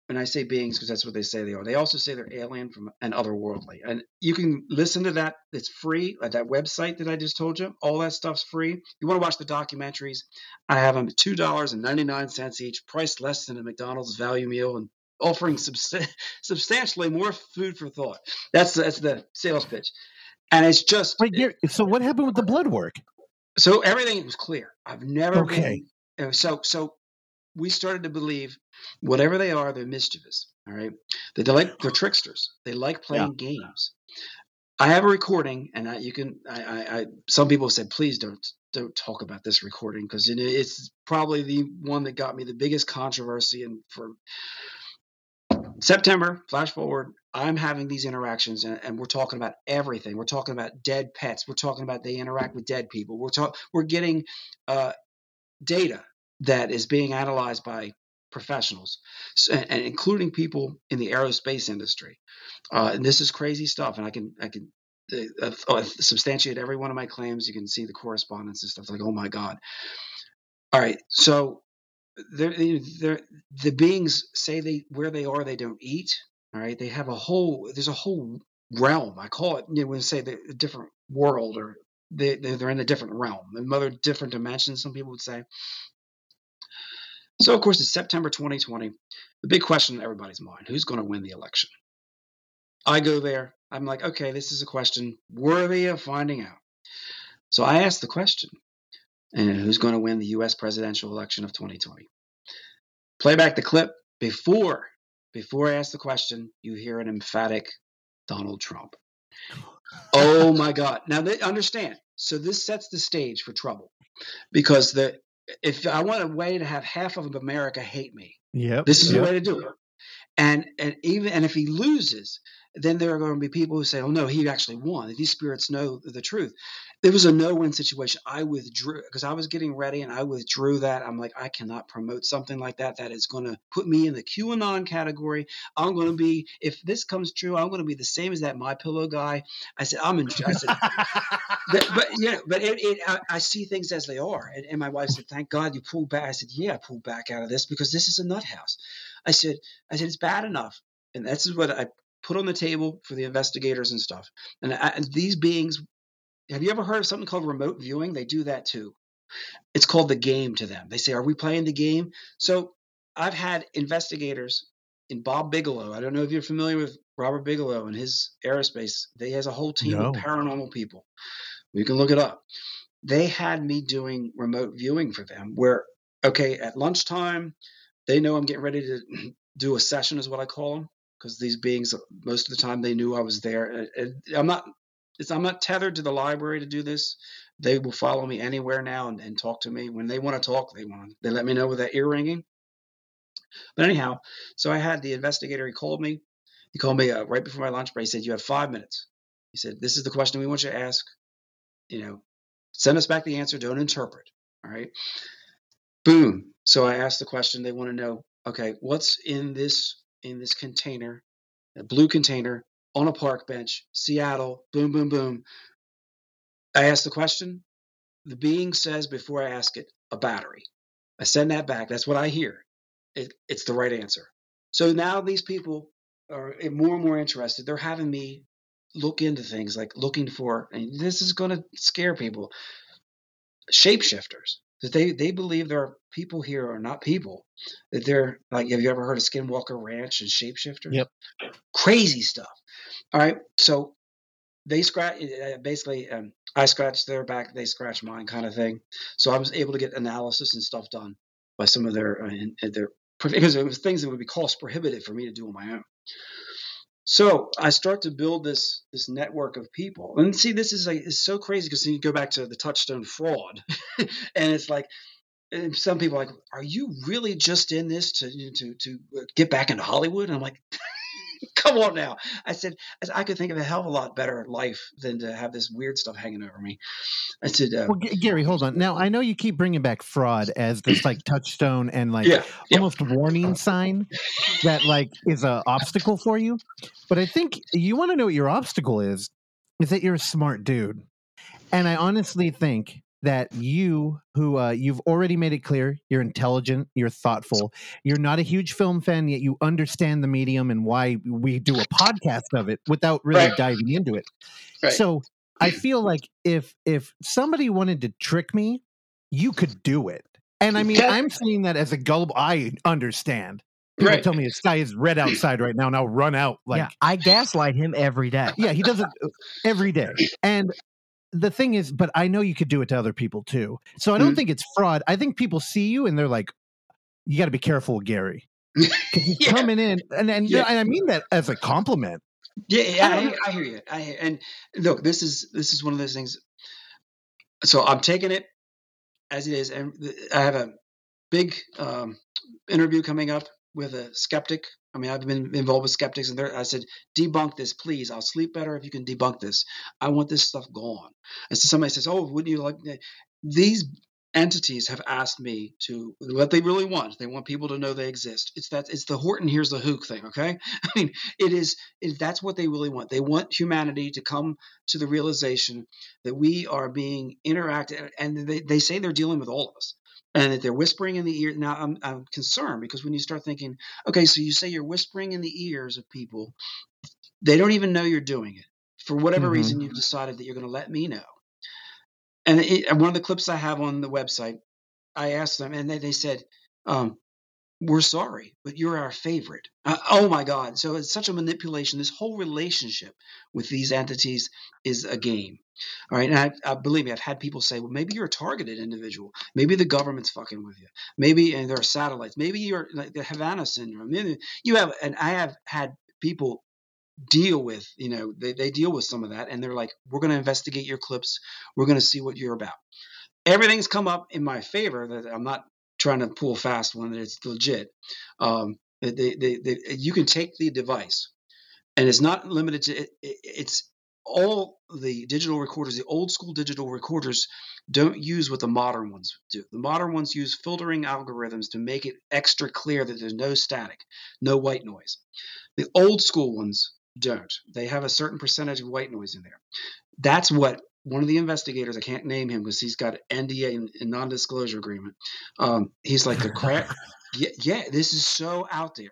and I say beings because that's what they say they are. They also say they're alien from and otherworldly. And you can listen to that. It's free at that website that I just told you. All that stuff's free. You want to watch the documentaries? I have them at two dollars and ninety nine cents each, priced less than a McDonald's value meal, and offering subst- substantially more food for thought. That's that's the sales pitch. And it's just Wait, so what happened with the blood work? so everything was clear. I've never Okay. been so so. We started to believe whatever they are, they're mischievous. All right, they, they like they're tricksters. They like playing games. I have a recording, and I, you can. I, I, I some people said, please don't don't talk about this recording because it's probably the one that got me the biggest controversy and for September, flash forward, I'm having these interactions and, and, we're talking about everything. We're talking about dead pets. We're talking about they interact with dead people. We're talk, we're getting uh, data that is being analyzed by professionals, and, and including people in the aerospace industry. Uh, and this is crazy stuff. And I can I can uh, uh, substantiate every one of my claims. You can see the correspondence and stuff. Like, oh my god. All right, so they're, they're, the beings say they where they are they don't eat all right? They have a whole there's a whole realm. I call it you know, when say the different world or they, they're in a different realm another different dimension some people would say. So of course it's september 2020 the big question in everybody's mind who's going to win the election? I go there i'm like okay this is a question worthy of finding out. So i ask the question and who's going to win the U.S. presidential election of 2020. Play back the clip before before I ask the question. You hear an emphatic Donald Trump. Oh my God! Now they understand. So this sets the stage for trouble because the if I want a way to have half of America hate me, yeah, this is yep. the way to do it. And and even and if he loses, then there are going to be people who say, "Oh no, he actually won." These spirits know the truth. It was a no-win situation. I withdrew because I was getting ready, and I withdrew that. I'm like, I cannot promote something like that. That is going to put me in the QAnon category. I'm going to be, if this comes true, I'm going to be the same as that My Pillow guy. I said, I'm in. I said, but, but yeah, but it, it I, I, see things as they are. And, and my wife said, "Thank God you pulled back." I said, "Yeah, I pulled back out of this because this is a nut house." I said, "I said it's bad enough." And this is what I put on the table for the investigators and stuff. And, uh, and these beings, have you ever heard of something called remote viewing? They do that too. It's called the game to them. They say, Are we playing the game? So I've had investigators in Bob Bigelow. I don't know if you're familiar with Robert Bigelow and his aerospace. They has a whole team no. of paranormal people. You can look it up. They had me doing remote viewing for them where, okay, at lunchtime, they know I'm getting ready to do a session, is what I call them because these beings most of the time they knew I was there. And I'm not I'm not tethered to the library to do this. They will follow me anywhere now and, and talk to me when they want to talk. They want they let me know with that ear ringing. But anyhow, so I had the investigator. He called me. He called me uh, right before my lunch break. He said, "You have five minutes." He said, "This is the question we want you to ask. You know, send us back the answer. Don't interpret. All right." Boom. So I asked the question. They want to know, okay, what's in this in this container, a blue container on a park bench, Seattle, boom, boom, boom. I ask the question. The being says before I ask it, a battery. I send that back. That's what I hear. It, it's the right answer. So now these people are eh, more and more interested. They're having me look into things like looking for, and this is going to scare people, shapeshifters they they believe there are people here are not people. That they're like have you ever heard of skinwalker ranch and shapeshifter? Yep. Crazy stuff. All right so they scratch uh, basically um, i scratch their back they scratch mine kind of thing. So i was able to get analysis and stuff done by some of their uh, their because it was things that would be cost prohibitive for me to do on my own so I start to build this this network of people, and see, this is like it's so crazy because you go back to the touchstone fraud, and it's like and some people are like, "Are you really just in this to to to uh, get back into Hollywood?" And I'm like, "Come on now!" I said, "I could think of a hell of a lot better life than to have this weird stuff hanging over me." I said, uh, "Well, G- Gary, hold on. Now I know you keep bringing back fraud as this like touchstone and like yeah, almost yeah. warning sign that like is a obstacle for you, but I think you want to know what your obstacle is. Is that you're a smart dude, and I honestly think." That you who uh, you've already made it clear you're intelligent you're thoughtful you're not a huge film fan yet you understand the medium and why we do a podcast of it without really right. diving into it right. so I feel like if if somebody wanted to trick me, you could do it. And I mean, I'm saying that as a gullible. I understand. People right. tell me the sky is red outside right now, and I'll run out. Like yeah, I gaslight him every day. Yeah, he does it uh, every day. And the thing is, but I know you could do it to other people too. So I don't mm-hmm. think it's fraud. I think people see you and they're like, "You got to be careful, Gary." Because He's yeah. coming in, and and, yeah. and I mean that as a compliment. Yeah, yeah I, I, hear you. I hear, and look, this is this is one of those things. So I'm taking it as it is, and I have a big um, interview coming up with a skeptic I mean, I've been involved with skeptics, and I said, debunk this, please. I'll sleep better if you can debunk this. I want this stuff gone. And so somebody says, oh, wouldn't you like eh, these entities have asked me to what they really want they want people to know they exist. It's that it's the Horton Hears a Who thing okay? I mean it is it, that's what they really want. They want humanity to come to the realization that we are being interacted and they, they say they're dealing with all of us and that they're whispering in the ear. Now I'm, I'm concerned because when you start thinking okay so you say you're whispering in the ears of people they don't even know you're doing it. For whatever mm-hmm. reason you've decided that you're going to let me know and it, one of the clips I have on the website, I asked them, and they, they said, um, "We're sorry, but you're our favorite." Uh, oh my God! So it's such a manipulation. This whole relationship with these entities is a game. All right, and I, I believe me, I've had people say, "Well, maybe you're a targeted individual. Maybe the government's fucking with you. Maybe and there are satellites. Maybe you're like the Havana syndrome. Maybe you have." And I have had people deal with you know they, they deal with some of that and they're like we're going to investigate your clips. We're going to see what you're about. Everything's come up in my favor that i'm not trying to pull fast one that it's legit. Um, they, they, they, you can take the device and it's not limited to it, it's all the digital recorders the old school digital recorders don't use what the modern ones do. The modern ones use filtering algorithms to make it extra clear that there's no static no white noise. The old school ones don't. They have a certain percentage of white noise in there. That's what one of the investigators, I can't name him because he's got an NDA and non-disclosure agreement. Um, he's like the crap. yeah, yeah, this is so out there.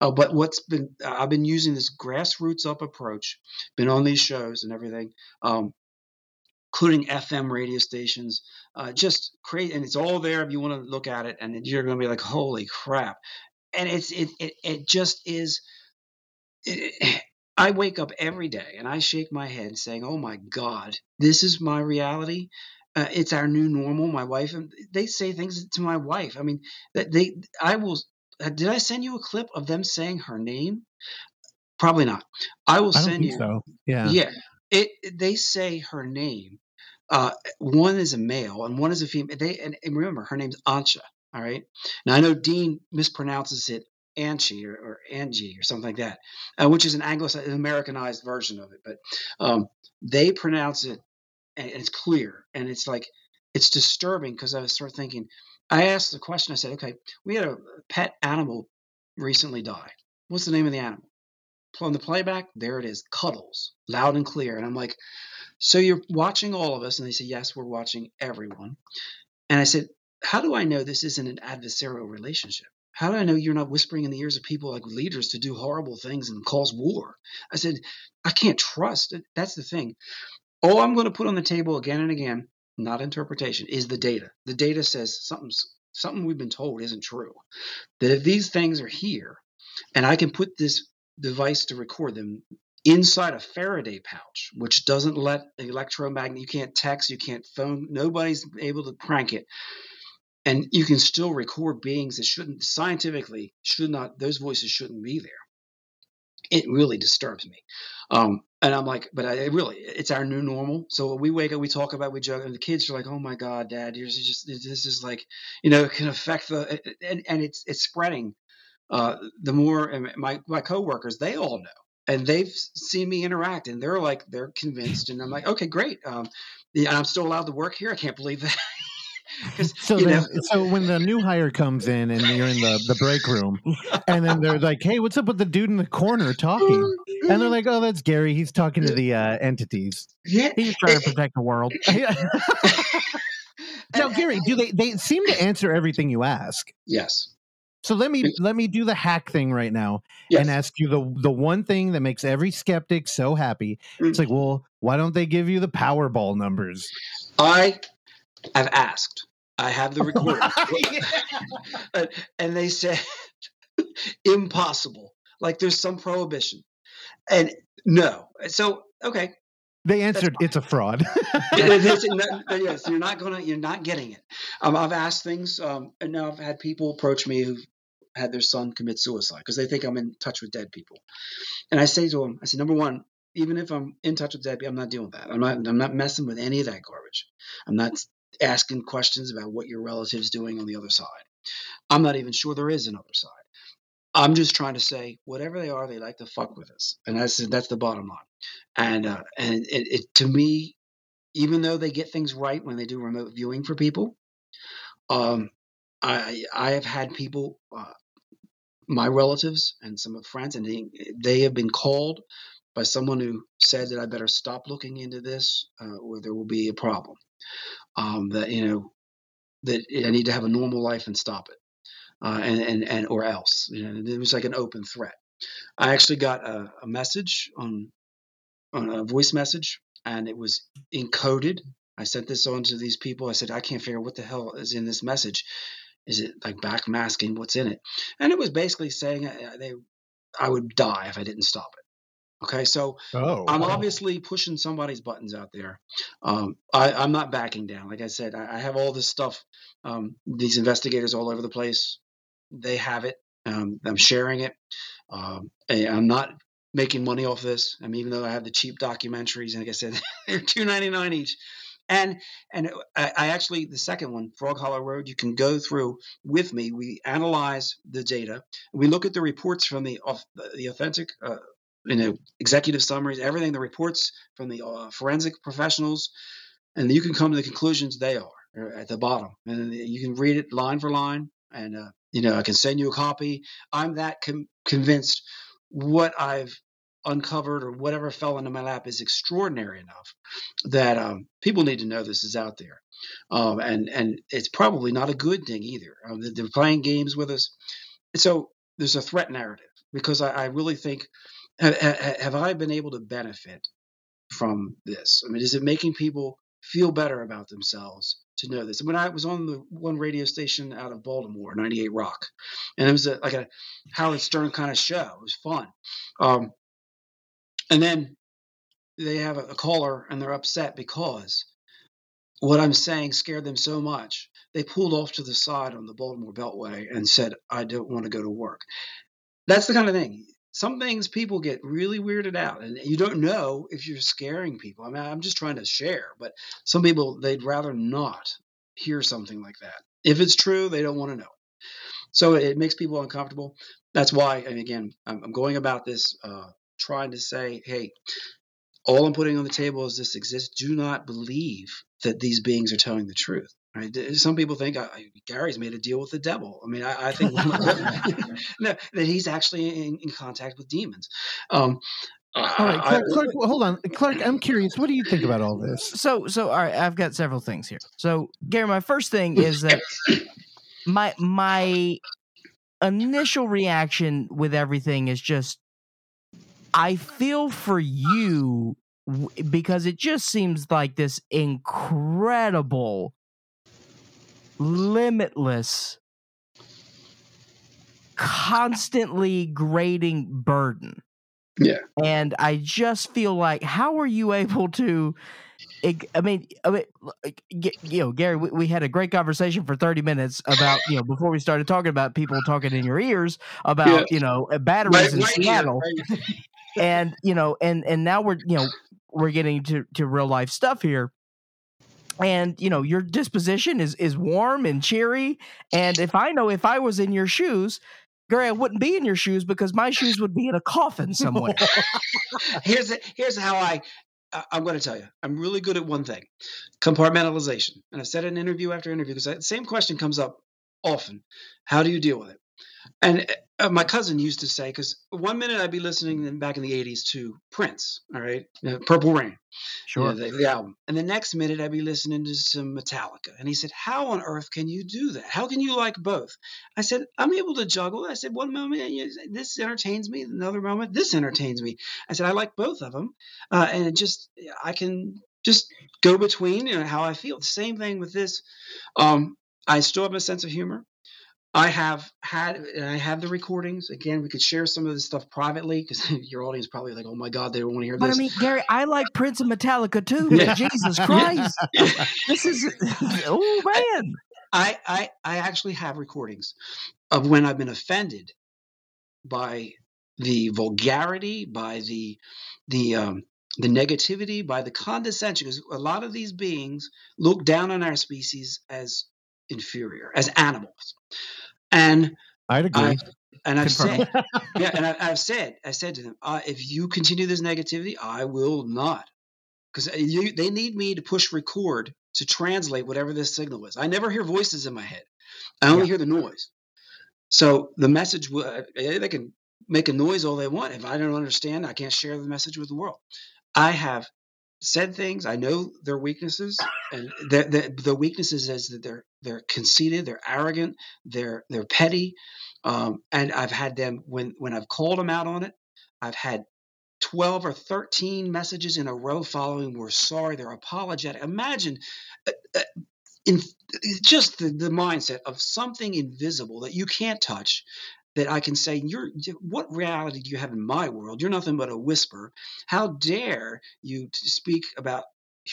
Uh, but what's been uh, I've been using this grassroots up approach, been on these shows and everything, um, including FM radio stations. Uh, just create, and it's all there if you want to look at it, and you're going to be like, "Holy crap!" And it's it it, it just is. It, I wake up every day and I shake my head saying, "Oh my God, this is my reality. Uh, it's our new normal." My wife and they say things to my wife. I mean, that they I will. Uh, did I send you a clip of them saying her name? Probably not. I will I send you. So. Yeah. Yeah. It. They say her name. Uh, one is a male and one is a female. They and, and remember her name's Ancha. All right. Now I know Dean mispronounces it Anchi or, or Angie or something like that, uh, which is an Anglo Americanized version of it. But um, they pronounce it, and it's clear, and it's like it's disturbing because I was sort of thinking. I asked the question. I said, "Okay, we had a pet animal recently die. What's the name of the animal?" On the playback, there it is, Cuddles, loud and clear. And I'm like, "So you're watching all of us?" And they said, "Yes, we're watching everyone." And I said, "How do I know this isn't an adversarial relationship?" How do I know you're not whispering in the ears of people like leaders to do horrible things and cause war? I said, I can't trust. That's the thing. All I'm going to put on the table again and again, not interpretation, is the data. The data says something's something we've been told isn't true. That if these things are here, and I can put this device to record them inside a Faraday pouch, which doesn't let electromagnet, you can't text, you can't phone, nobody's able to crank it and you can still record beings that shouldn't scientifically should not those voices shouldn't be there. It really disturbs me. Um, and i'm like but I, really it's our new normal. So we wake up we talk about we joke and the kids are like oh my god dad you're just this is like you know it can affect the and, and it's it's spreading. Uh, the more my my coworkers they all know. And they've seen me interact and they're like they're convinced. And i'm like okay great. Um, yeah, i'm still allowed to work here. I can't believe that so then, so when the new hire comes in and you're in the, the break room and then they're like hey what's up with the dude in the corner talking and they're like oh that's gary he's talking to the uh, entities yeah he's trying to protect the world now gary do they they seem to answer everything you ask yes so let me let me do the hack thing right now yes. and ask you the the one thing that makes every skeptic so happy. Mm-hmm. It's like, well, why don't they give you the Powerball numbers? I have asked. I have the recording. and they said, impossible. Like there's some prohibition. And no. So, okay. They answered, it's a fraud. yes, you're not gonna, you're not getting it. Um, I've asked things, um, and now I've had people approach me who've had their son commit suicide because they think I'm in touch with dead people. And I say to them, I say, number one, even if I'm in touch with dead people, I'm not doing that. I'm not, I'm not messing with any of that garbage. I'm not asking questions about what your relative's doing on the other side. I'm not even sure there is another side. I'm just trying to say, whatever they are, they like to fuck with us, and that's that's the bottom line. And uh, and it, it to me, even though they get things right when they do remote viewing for people, um, I I have had people, uh, my relatives and some of friends, and they they have been called by someone who said that I better stop looking into this, uh, or there will be a problem. Um, that you know that I need to have a normal life and stop it uh, and, and, and or else. You know, it was like an open threat. I actually got a, a message on on a voice message, and it was encoded. I sent this on to these people. I said, I can't figure out what the hell is in this message. Is it like backmasking what's in it? And it was basically saying uh, they, I would die if I didn't stop it. Okay, so Oh, I'm wow. obviously pushing somebody's buttons out there. Um, I, I'm not backing down. Like I said, I, I have all this stuff. Um, these investigators all over the place, they have it. Um, I'm sharing it. Um, I'm not making money off this. I mean, even though I have the cheap documentaries, and like I said, they're two ninety nine each. And and I, I actually the second one, Frog Hollow Road, you can go through with me. We analyze the data. We look at the reports from the off the authentic. Uh, you know, executive summaries, everything, the reports from the uh, forensic professionals, and you can come to the conclusions they are uh, at the bottom, and you can read it line for line. And uh, you know, I can send you a copy. I'm that com- convinced what I've uncovered or whatever fell into my lap is extraordinary enough that um, people need to know this is out there, um, and and it's probably not a good thing either. Um, they're playing games with us, so there's a threat narrative because I, I really think have, have I been able to benefit from this? I mean, is it making people feel better about themselves to know this? When I was on the one radio station out of Baltimore, 98 Rock, and it was a, like a Howard Stern kind of show. It was fun. Um, and then they have a, a caller and they're upset because what I'm saying scared them so much. They pulled off to the side on the Baltimore Beltway and said, I don't want to go to work. That's the kind of thing some things people get really weirded out and you don't know if you're scaring people. I mean, I'm just trying to share, but some people, they'd rather not hear something like that. If it's true, they don't want to know. So it makes people uncomfortable. That's why, and again, I'm, going about this, uh, trying to say, hey, all I'm putting on the table is this exists. Do not believe that these beings are telling the truth. Right? Some people think uh, Gary's made a deal with the devil. I mean, I, I think no, that he's actually in, in, contact with demons. Um, all right, Clark, I, Clark, hold on, Clark. I'm curious. What do you think about all this? So, so all right, I've got several things here. So, Gary, my first thing is that my my initial reaction with everything is just I feel for you because it just seems like this incredible limitless constantly grading burden yeah and i just feel like how are you able to I mean, I mean, you know, Gary, we, we, had a great conversation for 30 minutes about, you know, before we started talking about people talking in your ears about, yeah. you know, uh, batteries right, in right Seattle. Right. and, you know, and, and now we're, you know, we're getting to, to real life stuff here and you know your disposition is is warm and cheery and if i know if i was in your shoes Gary, I wouldn't be in your shoes because my shoes would be in a coffin somewhere. here's here's how I I'm going to tell you. I'm really good at one thing, compartmentalization. And I've said in interview after interview because the same question comes up often. How do you deal with it? And uh, my cousin used to say, because one minute I'd be listening back in the 80s to Prince, all right, uh, Purple Rain, sure, you know, the, the, album. And the next minute I'd be listening to some Metallica. And he said, How on earth can you do that? How can you like both? I said, I'm able to juggle. I said, One moment, this entertains me. Another moment, this entertains me. I said, I like both of them. Uh, and it just, I can just go between you know, how I feel. The same thing with this. Um, I still have a sense of humor. I have had, and I have the recordings. Again, we could share some of this stuff privately because your audience probably like, oh my god, they don't want to hear but this. I mean, Gary, I like Prince and Metallica too. Yeah. Jesus Christ, this is oh man. I, I I actually have recordings of when I've been offended by the vulgarity, by the the um, the negativity, by the condescension. Because a lot of these beings look down on our species as inferior, as animals. And I'd agree. And I've said, yeah, and I, I've said, I said to them, uh, if you continue this negativity, I will not, because they need me to push record to translate whatever this signal is. I never hear voices in my head. I only Yeah. hear the noise. So the message, uh, they can make a noise all they want. If I don't understand, I can't share the message with the world. I have said things. I know their weaknesses, and the, the, the weaknesses is that they're they're conceited, they're arrogant, they're they're petty, um, and I've had them when when I've called them out on it. I've had 12 or 13 messages in a row following we're sorry they're apologetic imagine uh, uh, in just the, the mindset of something invisible that you can't touch that i can say you're what reality do you have in my world you're nothing but a whisper how dare you speak about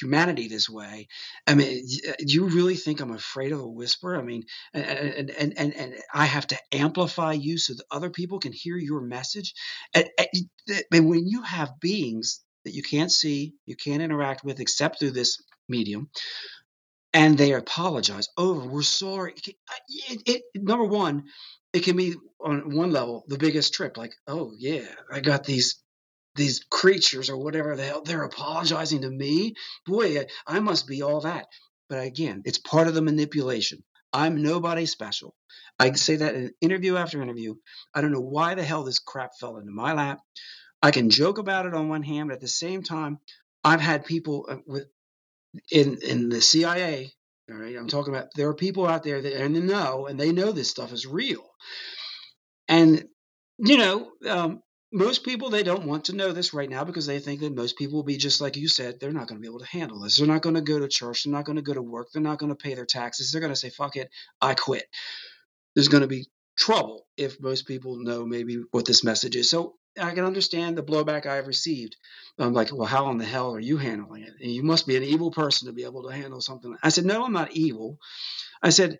humanity this way. I mean uh, do you really think i'm afraid of a whisper? I mean and and and, and, i have to amplify you so that other people can hear your message? And, and when you have beings that you can't see, you can't interact with except through this medium, and they apologize over, we're sorry. It, uh, it, it, number one, it can be on one level the biggest trip, like, oh yeah, I got these these creatures or whatever the hell they're apologizing to me. Boy, I, must be all that. But again, it's part of the manipulation. I'm nobody special. I say that in interview after interview. I don't know why the hell this crap fell into my lap. I can joke about it on one hand, but at the same time, I've had people uh, with in in the CIA. All right, I'm talking about there are people out there that and they know and they know this stuff is real, and you know um, most people they don't want to know this right now because they think that most people will be just like you said. They're not going to be able to handle this. They're not going to go to church. They're not going to go to work. They're not going to pay their taxes. They're going to say fuck it, I quit. There's going to be trouble if most people know maybe what this message is. So I can understand the blowback I've received. I'm like, well, how in the hell are you handling it? And you must be an evil person to be able to handle something. I said, no, I'm not evil. I said,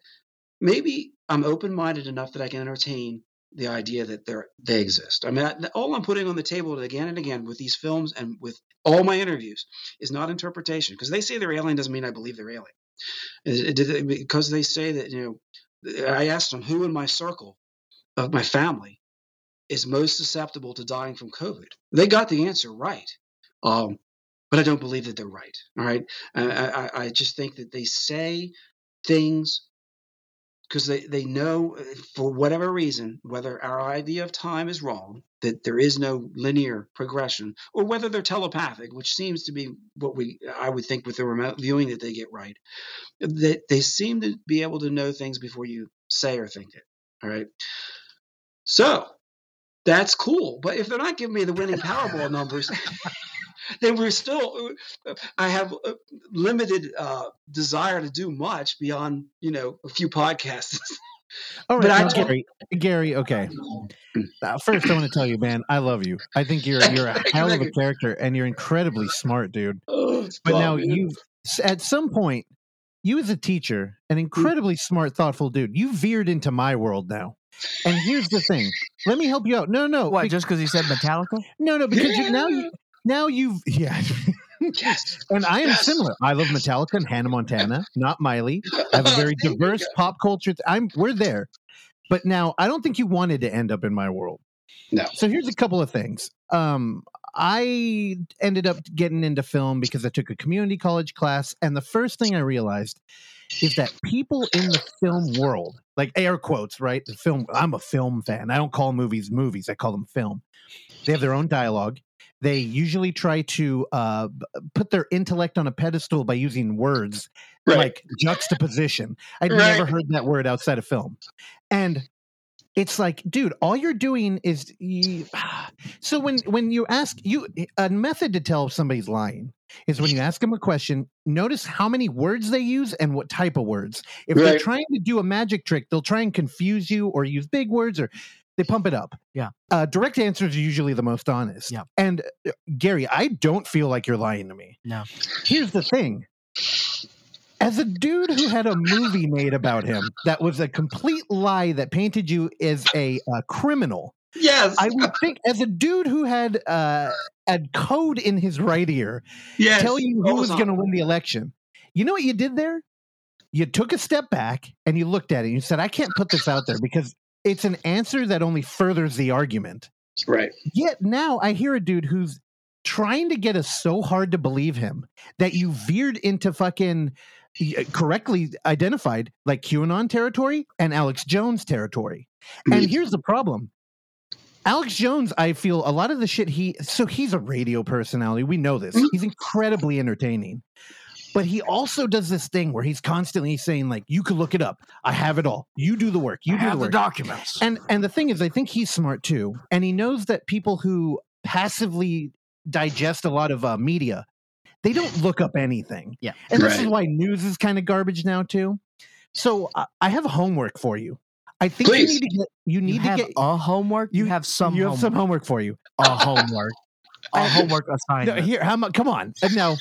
maybe I'm open minded enough that I can entertain the idea that they're, they exist. I mean, I, all I'm putting on the table again and again with these films and with all my interviews is not interpretation because they say they're alien doesn't mean I believe they're alien. It- it- because they say that, you know, I asked them who in my circle of my family is most susceptible to dying from COVID. They got the answer right. Um, but I don't believe that they're right. All right. I, I, I just think that they say things because they, they know uh, for whatever reason, whether our idea of time is wrong, that there is no linear progression, or whether they're telepathic, which seems to be what we I would think with the remote viewing that they get right. That they seem to be able to know things before you say or think it. All right. So that's cool. But if they're not giving me the winning Powerball numbers, then we're still. I have a limited uh, desire to do much beyond you know a few podcasts. All right, But right, I now, told- Gary. Gary, okay. Uh, first, I want to tell you, man, I love you. I think you're you're a hell of a character, and you're incredibly smart, dude. oh, But stop, now man. you've at some point, you as a teacher, an incredibly smart, thoughtful dude, you veered into my world now. And here's the thing. Let me help you out. No, no, What? be- Just because he said Metallica? no, no, because you, now you now you've yeah. yes. And I am Yes. similar. I love Metallica and Hannah Montana, not Miley. I have a very diverse pop culture. I'm we're there. But now I don't think you wanted to end up in my world. No. So here's a couple of things. Um I ended up getting into film because I took a community college class and the first thing I realized is that people in the film world, like air quotes, right? The film I'm a film fan. I don't call movies movies, I call them film. They have their own dialogue. They usually try to uh, put their intellect on a pedestal by using words Right. like juxtaposition. I'd Right. never heard that word outside of film. And it's like, dude, all you're doing is you, so when when you ask you a method to tell if somebody's lying is when you ask them a question, notice how many words they use and what type of words. If they're trying to do a magic trick, they'll try and confuse you or use big words or they pump it up. Yeah. Uh, direct answers are usually the most honest. Yeah. And uh, Gary, I don't feel like you're lying to me. No. Here's the thing. As a dude who had a movie made about him that was a complete lie that painted you as a, uh criminal, yes. I would think, as a dude who had uh, had code in his right ear, yes. tell you who was going to win the election. You know what you did there? You took a step back and you looked at it and you said, I can't put this out there because it's an answer that only furthers the argument. Right. Yet now I hear a dude who's trying to get us so hard to believe him that you veered into fucking correctly identified like QAnon territory and Alex Jones territory. And Mhm. here's the problem. Alex Jones, I feel a lot of the shit he so he's a radio personality. We know this. Mhm. He's incredibly entertaining. But he also does this thing where he's constantly saying, like, you can look it up. I have it all. You do the work. You I do have the the documents. And and the thing is, I think he's smart too, and he knows that people who passively digest a lot of uh, media, they don't look up anything. Yeah. and this is why news is kind of garbage now too. So I I have homework for you. I think Please. you need to get you you need to get a homework. You, you- have some. you have homework. some homework for you. a homework. a I- homework No, assignment. here, how much? Come on. Uh, Now,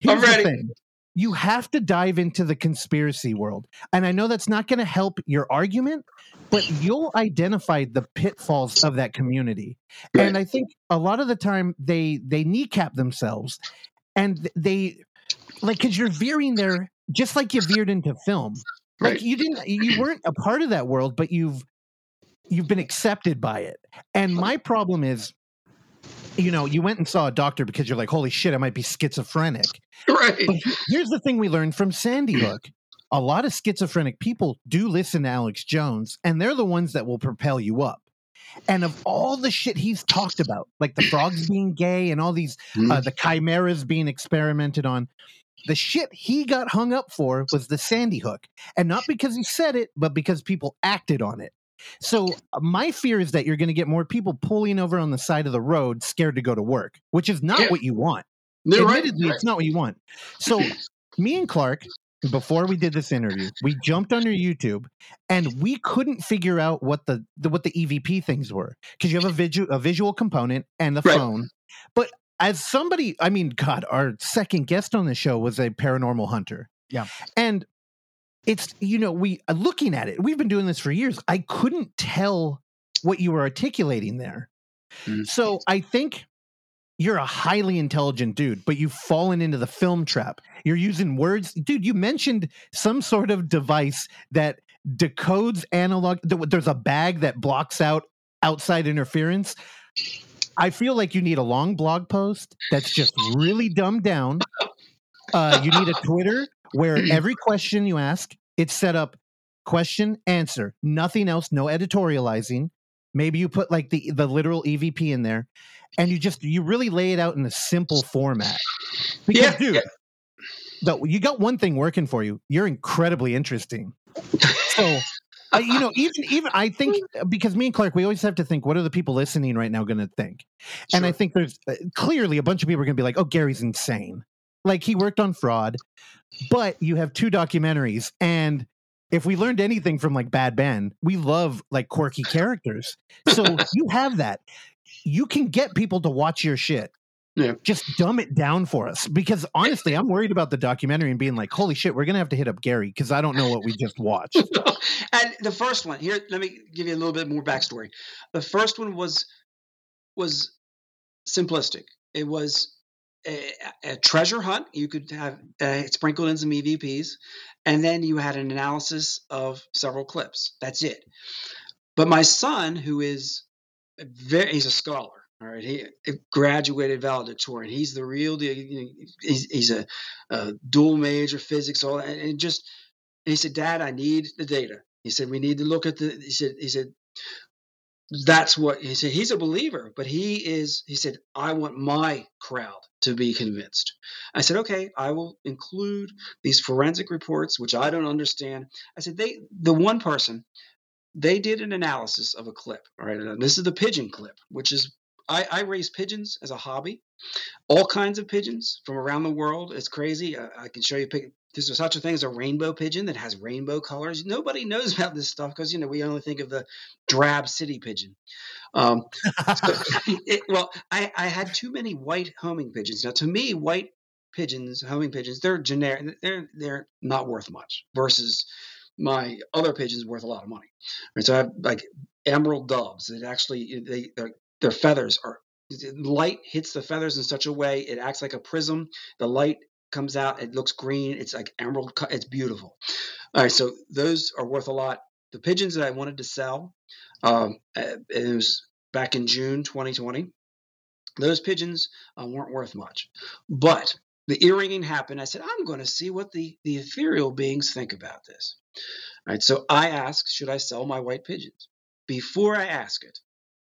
here's ready. the thing. You have to dive into the conspiracy world. And I know that's not going to help your argument, but you'll identify the pitfalls of that community. Right. And I think a lot of the time they they kneecap themselves and they like cuz you're veering there just like you veered into film. Like Right. you didn't you weren't a part of that world, but you've you've been accepted by it. And my problem is you know, you went and saw a doctor because you're like, holy shit, I might be schizophrenic. Right. But here's the thing we learned from Sandy Hook. A lot of schizophrenic people do listen to Alex Jones, and they're the ones that will propel you up. And of all the shit he's talked about, like the frogs being gay and all these, uh, the chimeras being experimented on, the shit he got hung up for was the Sandy Hook. And not because he said it, but because people acted on it. So uh, my fear is that you're going to get more people pulling over on the side of the road, scared to go to work, which is not Yeah. what you want. You're right. Admittedly, it's not what you want. So, me and Clark, before we did this interview, we jumped on your YouTube, and we couldn't figure out what the, the what the EVP things were because you have a visual a visual component and the Right. phone. But as somebody, I mean, God, our second guest on the show was a paranormal hunter. Yeah. and it's you know we uh, looking at it, we've been doing this for years. I couldn't tell what you were articulating there. Mm. So I think you're a highly intelligent dude, but you've fallen into the film trap. You're using words, dude. You mentioned some sort of device that decodes analog. There's a bag that blocks out outside interference. I feel like you need a long blog post that's just really dumbed down. Uh, you need a Twitter where every question you ask, it's set up question, answer, nothing else, no editorializing. Maybe you put like the the literal EVP in there, and you just you really lay it out in a simple format. Because, Yeah, dude, yeah. though you got one thing working for you. You're incredibly interesting. So, uh, you know, even even I think uh, because me and Clark, we always have to think, what are the people listening right now going to think? And I think there's uh, clearly a bunch of people are going to be like, "Oh, Gary's insane." Like he worked on fraud, but you have two documentaries, and if we learned anything from like Bad Ben, we love like quirky characters. So you have that. You can get people to watch your shit. Yeah. Just dumb it down for us because honestly, I'm worried about the documentary and being like, "Holy shit, we're gonna have to hit up Gary because I don't know what we just watched." and the first one here, let me give you a little bit more backstory. The first one was was simplistic. It was a, treasure hunt. You could have uh, sprinkled in some EVPs, and then you had an analysis of several clips. That's it. But my son, who is very, he's a scholar. All right, he graduated valedictorian. He's the real deal. He's, he's a, a dual major physics, all and, and just he said, Dad, I need the data. He said, we need to look at the, he said, he said, that's what he said. He's a believer, but he is, he said, I want my crowd to be convinced. I said, okay, I will include these forensic reports, which I don't understand. I said, they, the one person, they did an analysis of a clip. All right. and This is the pigeon clip, which is, I, I raise pigeons as a hobby, all kinds of pigeons from around the world. It's crazy. I, I can show you pic- there's such a thing as a rainbow pigeon that has rainbow colors. Nobody knows about this stuff because you know we only think of the drab city pigeon. Um, so, it, well, I, I had too many white homing pigeons. Now, to me, white pigeons, homing pigeons, they're generic. They're they're not worth much versus my other pigeons worth a lot of money. Right, so I have like emerald doves that actually they their their feathers are light hits the feathers in such a way it acts like a prism. The light comes out, it looks green. It's like emerald. It's beautiful. All right, so those are worth a lot. the pigeons that I wanted to sell. Um, it was back in June 2020. Those pigeons uh, weren't worth much, but the earringing happened. I said, I'm going to see what the, the ethereal beings think about this. All right, so I asked, should I sell my white pigeons? Before I ask it,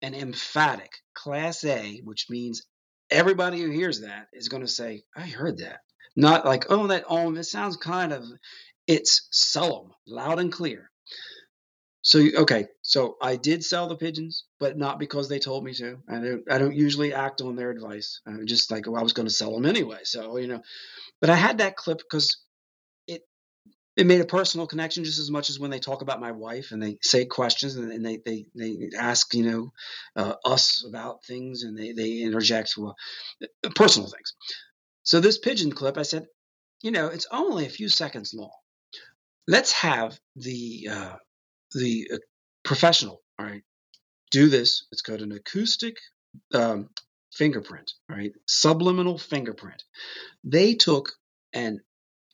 an emphatic class A, which means everybody who hears that is going to say, I heard that. Not like, oh, that oh, it sounds kind of it's sell loud and clear. So okay, so I did sell the pigeons, but not because they told me to. I don't. I don't usually act on their advice. I'm just like, well, I was going to sell them anyway. So you know, but I had that clip because it it made a personal connection just as much as when they talk about my wife and they say questions and they they they ask you know uh, us about things and they they interject well, personal things. So this pigeon clip, I said, you know, it's only a few seconds long. Let's have the uh, the uh, professional, all right, do this. It's called an acoustic um, fingerprint, right? Subliminal fingerprint. They took an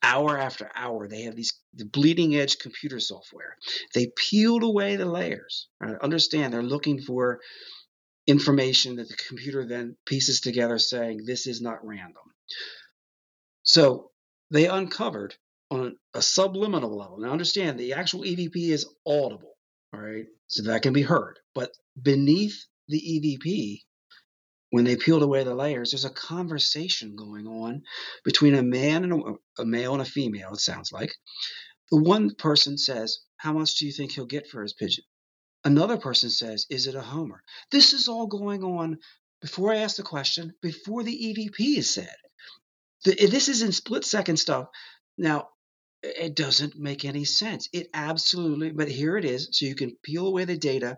hour after hour. They have these the bleeding edge computer software. They peeled away the layers. Right? Understand? They're looking for information that the computer then pieces together, saying this is not random. So they uncovered on a subliminal level. Now, understand the actual EVP is audible, all right, so that can be heard. But beneath the EVP, when they peeled away the layers, there's a conversation going on between a man and a, a male and a female. It sounds like the one person says, "How much do you think he'll get for his pigeon?" Another person says, "Is it a homer?" This is all going on before I ask the question, before the EVP is said. The, this is in split second stuff. Now, it doesn't make any sense. It absolutely, but here it is. So you can peel away the data.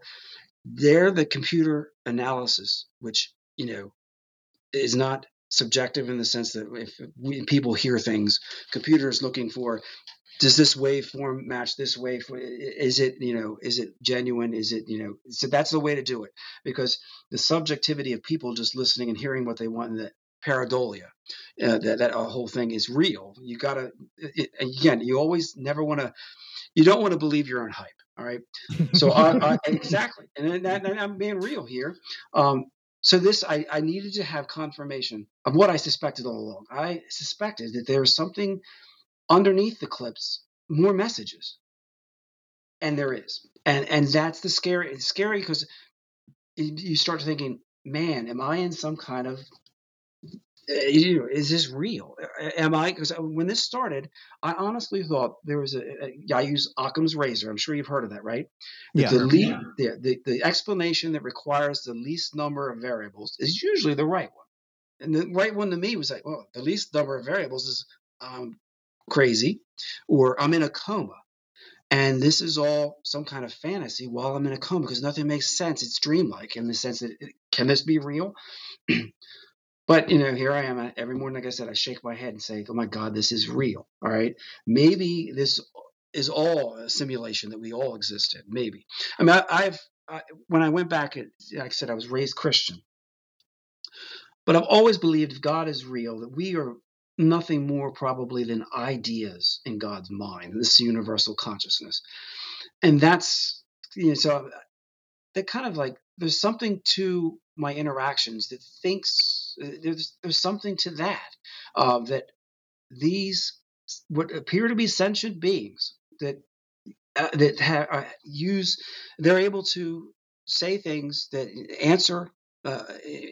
There, the computer analysis, which, you know, is not subjective in the sense that if we, people hear things, computers looking for does this waveform match this wave? Is it, you know, is it genuine? Is it, you know, so that's the way to do it because the subjectivity of people just listening and hearing what they want and the pareidolia uh, that that whole thing is real. You gotta again. You always never want to. You don't want to believe your own hype. All right. So I, I, exactly, and, that, and I'm being real here. Um, so this, I, I needed to have confirmation of what I suspected all along. I suspected that there was something underneath the clips, more messages, and there is, and and that's the scary. It's scary because you start thinking, man, am I in some kind of uh, you know, is this real? Am I? Because uh, when this started, I honestly thought there was a. I use Occam's razor. I'm sure you've heard of that, right? Yeah. The, lead, the, the, the explanation that requires the least number of variables is usually the right one. And the right one to me was like, well, the least number of variables is um, crazy, or I'm in a coma. And this is all some kind of fantasy while I'm in a coma because nothing makes sense. It's dreamlike in the sense that can this be real? But you know, here I am every morning. Like I said, I shake my head and say, "Oh my God, this is real." All right, maybe this is all a simulation that we all exist in. Maybe. I mean, I, have when I went back, like I said, I was raised Christian, but I've always believed if God is real, that we are nothing more probably than ideas in God's mind, this universal consciousness, and that's you know, so uh, that kind of like there's something to my interactions that thinks uh, there's there's something to that uh, that these what appear to be sentient beings that uh, that ha- uh, use they're able to say things that answer uh,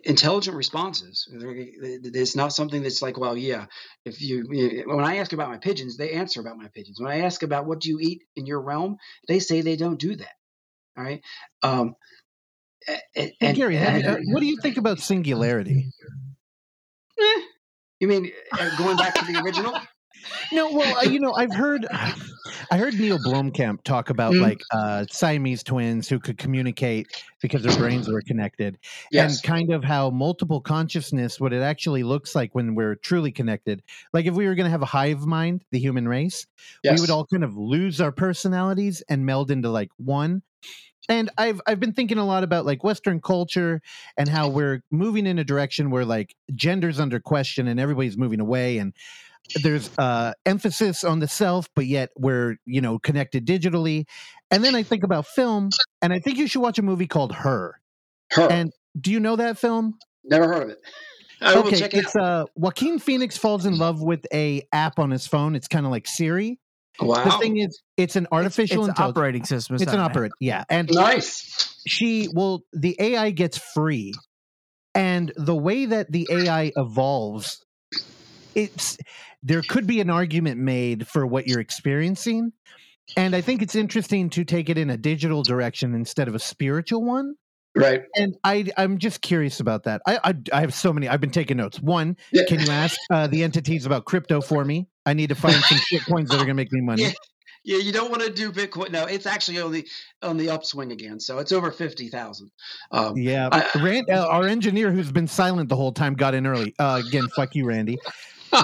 intelligent responses. It's not something that's like, well, yeah. If you, you when I ask about my pigeons, they answer about my pigeons. When I ask about what do you eat in your realm, they say they don't do that. All right. Um, and, hey, Gary, and, what do you think about singularity? Eh, you mean uh, going back to the original? no, well, uh, you know, I've heard, I heard Neil Blomkamp talk about mm like uh, Siamese twins who could communicate because their brains were connected, yes. and kind of how multiple consciousness, what it actually looks like when we're truly connected. Like if we were going to have a hive mind, the human race, yes. we would all kind of lose our personalities and meld into like one and I've I've been thinking a lot about like Western culture and how we're moving in a direction where like gender's under question and everybody's moving away. And there's uh emphasis on the self but yet we're you know connected digitally and then i think about film and i think you should watch a movie called her Her. and do you know that film Never heard of it. I will okay it it's uh joaquin phoenix falls in love with a app on his phone it's kind of like siri. Wow. the thing is it's an artificial it's, intelligence operating system. it's an not operator yeah and nice. she well the ai gets free and the way that the ai evolves it's there could be an argument made for what you're experiencing and i think it's interesting to take it in a digital direction instead of a spiritual one Right. and i i'm just curious about that i i, I have so many i've been taking notes one Yeah. can you ask uh, the entities about crypto for me i need to find some shit coins that are going to make me money Yeah. Yeah, you don't want to do Bitcoin. No, it's actually on the on the upswing again. So it's over fifty thousand. Um, Yeah, I- Rand, uh, our engineer who's been silent the whole time got in early. Uh, again, fuck you, Randy.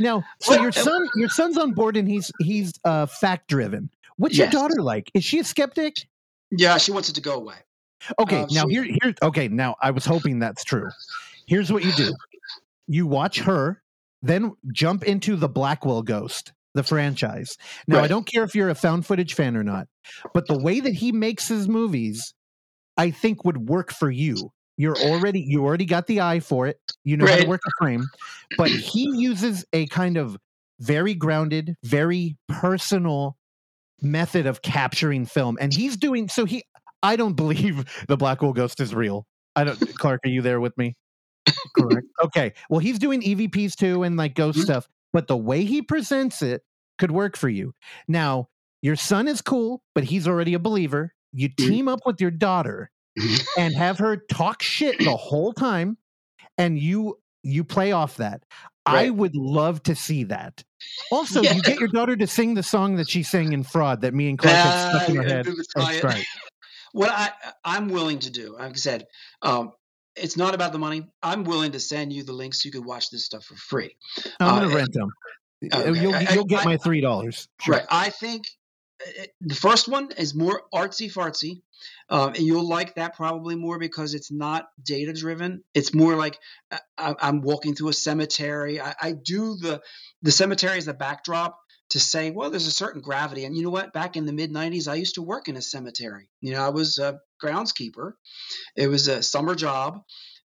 Now, so your son, your son's on board, and he's he's uh, fact driven. What's Yes. your daughter like? Is she a skeptic? yeah, she wants it to go away. Okay, Uh, now she- here, here. Okay, now I was hoping that's true. Here's what you do: you watch her, then jump into the Blackwell Ghost, the franchise. Now, I don't care if you're a found footage fan or not, but the way that he makes his movies, I think would work for you. You're already you already got the eye for it. You know how to work a frame, but he uses a kind of very grounded, very personal method of capturing film, and he's doing so. He, I don't believe the Blackwell Ghost is real. I don't. Clark, are you there with me? correct. Okay. Well, he's doing EVPs too and like ghost Mhm. stuff, but the way he presents it could work for you. Now, your son is cool, but he's already a believer. You Mhm. team up with your daughter and have her talk shit the whole time and you you play off that. I would love to see that. Also, Yeah. you get your daughter to sing the song that she sang in Fraud that me and Clark had stuck in yeah, head. do the That's right. What I I'm willing to do, like I said, um, it's not about the money. I'm willing to send you the links so you can watch this stuff for free. I'm Uh, gonna rent them. okay. You'll you'll get I- my three dollars. Right. I think uh, the first one is more artsy fartsy. Um, and you'll like that probably more because it's not data driven. It's more like uh, I, I'm walking through a cemetery. I, I do the the cemetery as the backdrop to say, well, there's a certain gravity. And you know what? Back in the mid '90s, I used to work in a cemetery. You know, I was a groundskeeper. It was a summer job.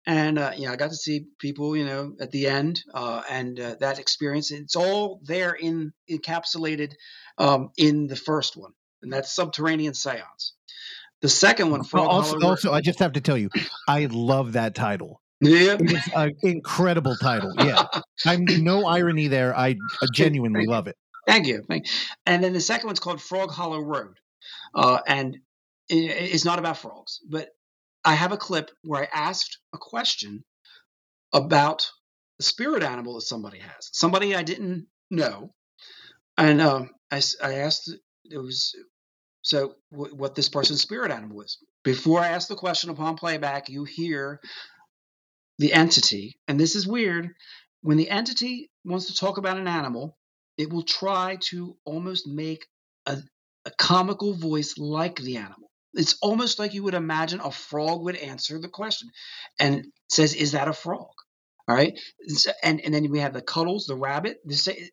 And uh, you know, I got to see people, you know, at the end, uh, and uh, that experience. It's all there in encapsulated um, in the first one, and that's Subterranean Seance. The second one, Frog also, Hollow also, I just have to tell you, I love that title. yeah, It is an incredible title. Yeah, I'm no irony there. I genuinely love it. Thank you. And then the second one's called Frog Hollow Road, uh, and it, it's not about frogs, but I have a clip where I asked a question about the spirit animal that somebody has, somebody I didn't know, and um, I, I asked it was so w- what this person's spirit animal is. Before I ask the question upon playback, you hear the entity, and this is weird. When the entity wants to talk about an animal, it will try to almost make a, a comical voice like the animal. It's almost like you would imagine a frog would answer the question and says, Is that a frog? All right. And, and then we have the cuddles, the rabbit, the,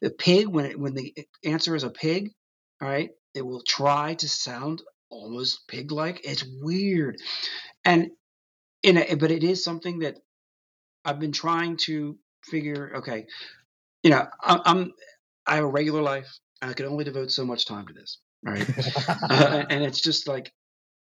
the pig, when, it, when the answer is a pig, all right, it will try to sound almost pig like. It's weird. And in a, but it is something that I've been trying to figure. Okay, you know, I, I'm I have a regular life. I can only devote so much time to this, right? uh, and it's just like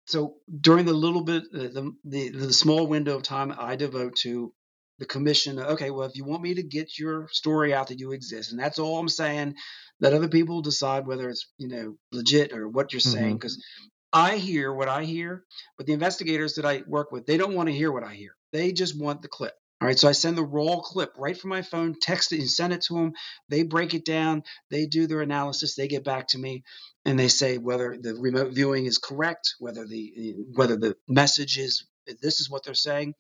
so during the little bit the, the the small window of time I devote to the commission. Okay, well, if you want me to get your story out that you exist, and that's all I'm saying, let other people decide whether it's you know legit or what you're saying because. I hear what I hear, but the investigators that I work with, they don't want to hear what I hear. They just want the clip. All right, so I send the raw clip right from my phone, text it, and send it to them. They break it down, they do their analysis, they get back to me, and they say whether the remote viewing is correct, whether the whether the message is this is what they're saying,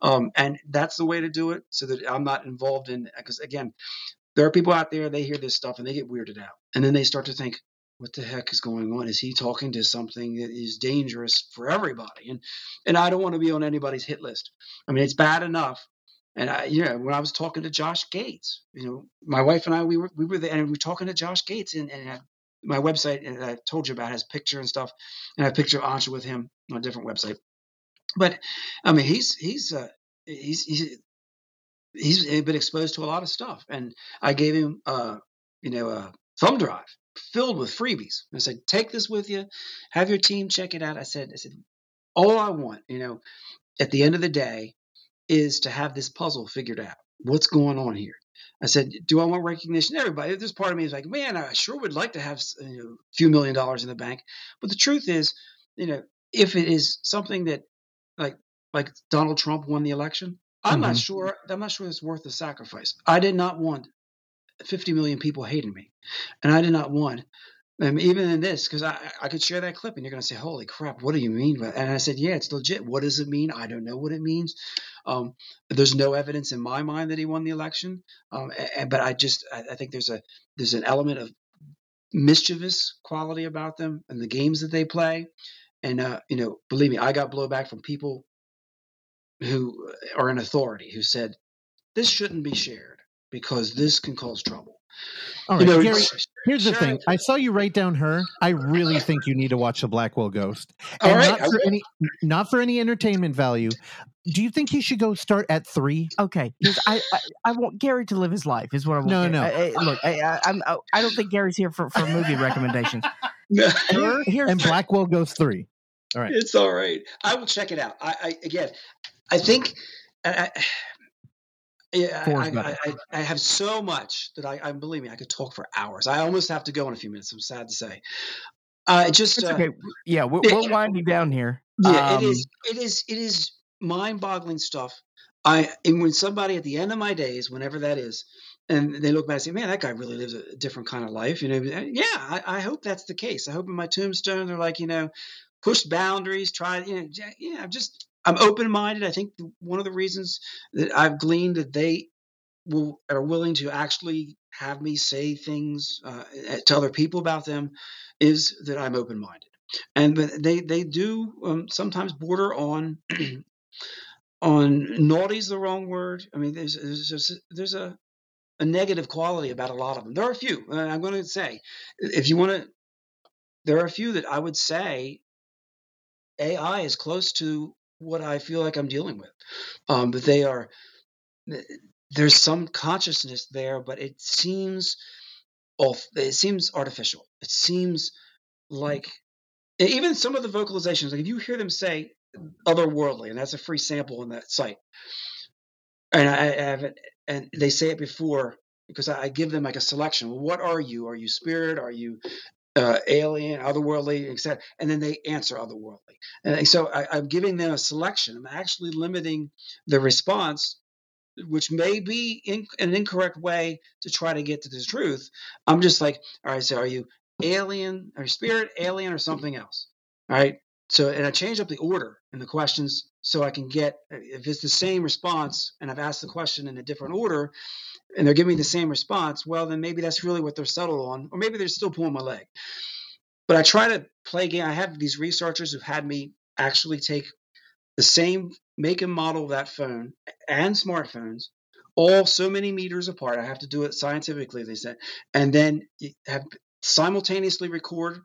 um, and that's the way to do it, so that I'm not involved in. Because again, there are people out there they hear this stuff and they get weirded out, and then they start to think, what the heck is going on? Is he talking to something that is dangerous for everybody? And and I don't want to be on anybody's hit list. I mean, it's bad enough And I, you know, when I was talking to Josh Gates, you know, my wife and I, we were we were there, and we were talking to Josh Gates, and, and my website and I told you about has picture and stuff, and I have a picture of Ansha with him on a different website. But I mean, he's he's uh, he's he's he's been exposed to a lot of stuff, and I gave him uh, you know a thumb drive filled with freebies. I said, take this with you, have your team check it out. I said, I said, all I want, you know, at the end of the day, is to have this puzzle figured out. What's going on here? I said, do I want recognition? Everybody, this part of me is like, man, I sure would like to have you know, a few million dollars in the bank. But the truth is, you know, if it is something that like like Donald Trump won the election, I'm mm-hmm. not sure. I'm not sure it's worth the sacrifice. I did not want 50 million people hating me, and I did not want. Um, even in this, because I, I could share that clip and you're going to say, Holy crap, what do you mean? And I said, Yeah, it's legit. What does it mean? I don't know what it means. Um, there's no evidence in my mind that he won the election. Um, and, but I just, I, I think there's a, there's an element of mischievous quality about them and the games that they play. And, uh, you know, believe me, I got blowback from people who are in authority who said this shouldn't be shared because this can cause trouble. All right, you know, Gary, here's the thing. I saw you write down her. I really think you need to watch the Blackwell Ghost. And All right, not for any not for any entertainment value. Do you think he should go start at three? Okay, because I, I, I want Gary to live his life. Is what I want. No, no. I, I, look, I, I, I'm I don't think Gary's here for, for movie recommendations. Her and Blackwell Ghost three. All right, it's all right. I will check it out. I, I again, I think. I, yeah, I, I, I, have so much that I, I believe me, I could talk for hours. I almost have to go in a few minutes. I'm sad to say. Uh, just uh, okay. Yeah, we're, we're winding down here. Yeah, um, it is. It is. It is mind-boggling stuff. I and when somebody at the end of my days, whenever that is, and they look back and say, "Man, that guy really lives a different kind of life." You know, yeah, I, I hope that's the case. I hope in my tombstone they're like, you know, push boundaries, try, you know, yeah, just I'm open minded. I think one of the reasons that I've gleaned that they will are willing to actually have me say things uh, to other people about them is that I'm open minded, and they they do um, sometimes border on. on naughty is the wrong word. I mean, there's there's, there's a a negative quality about a lot of them. There are a few. I'm going to say, if you want to, there are a few that I would say AI is close to what I feel like I'm dealing with. Um, but they are there's some consciousness there, but it seems off. It seems artificial. It seems like even some of the vocalizations. Like if you hear them say otherworldly, and that's a free sample on that site, and I, I have it, and they say it before because I give them like a selection. Well, what are you? Are you spirit? Are you uh, alien, otherworldly, etc. And then they answer otherworldly. And so I, am giving them a selection. I'm actually limiting the response, which may be in, an incorrect way to try to get to the truth. I'm just like, all right, so are you alien or spirit, alien, or something else? All right. So, and I change up the order in the questions so I can get, uh, if it's the same response and I've asked the question in a different order, and they're giving me the same response, well, then maybe that's really what they're settled on, or maybe they're still pulling my leg. But I try to play game. I have these researchers who've had me actually take the same make and model of that phone and smartphones, all so many meters apart. I have to do it scientifically, they said, and then have simultaneously record,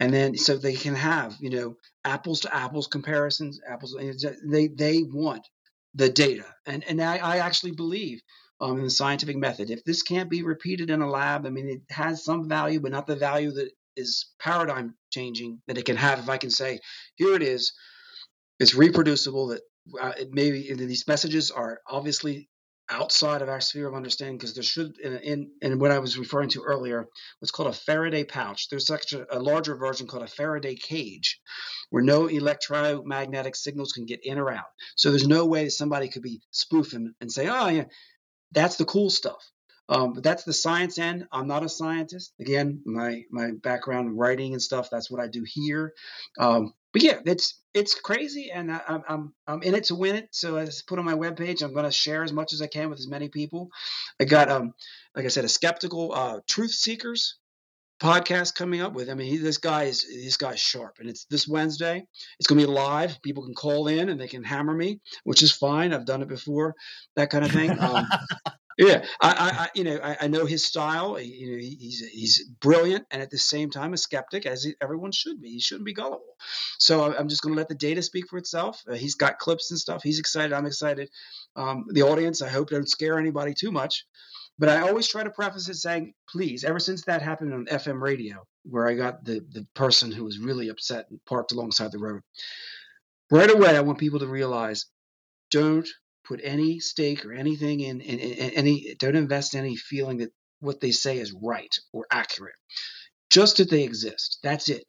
and then so they can have you know apples to apples comparisons. Apples they they want the data, and and I, I actually believe um, in the scientific method. If this can't be repeated in a lab, I mean, it has some value, but not the value that is paradigm changing that it can have. If I can say, here it is, it's reproducible. That uh, maybe these messages are obviously outside of our sphere of understanding because there should in, in in what I was referring to earlier what's called a Faraday pouch. There's such a, a, larger version called a Faraday cage where no electromagnetic signals can get in or out. So there's no way somebody could be spoofing and say, oh yeah, that's the cool stuff. Um, but that's the science end. I'm not a scientist. Again, my my background writing and stuff. That's what I do here. Um, but yeah, it's it's crazy, and I, am I'm I'm in it to win it. So I put on my webpage. I'm going to share as much as I can with as many people. I got um like I said, a skeptical uh, truth seekers podcast coming up with. I mean, he, this guy is this guy's sharp, and it's this Wednesday. It's going to be live. People can call in and they can hammer me, which is fine. I've done it before, that kind of thing. Um, yeah, I, I, you know, I, I know his style. You know, he, he's he's brilliant, and at the same time, a skeptic, as everyone should be. He shouldn't be gullible. So I'm just going to let the data speak for itself. Uh, he's got clips and stuff. He's excited. I'm excited. Um, the audience, I hope, don't scare anybody too much. But I always try to preface it saying, please, ever since that happened on FM radio, where I got the, the person who was really upset and parked alongside the road, right away, I want people to realize don't put any stake or anything in, in, in any, don't invest any feeling that what they say is right or accurate. Just that they exist. That's it.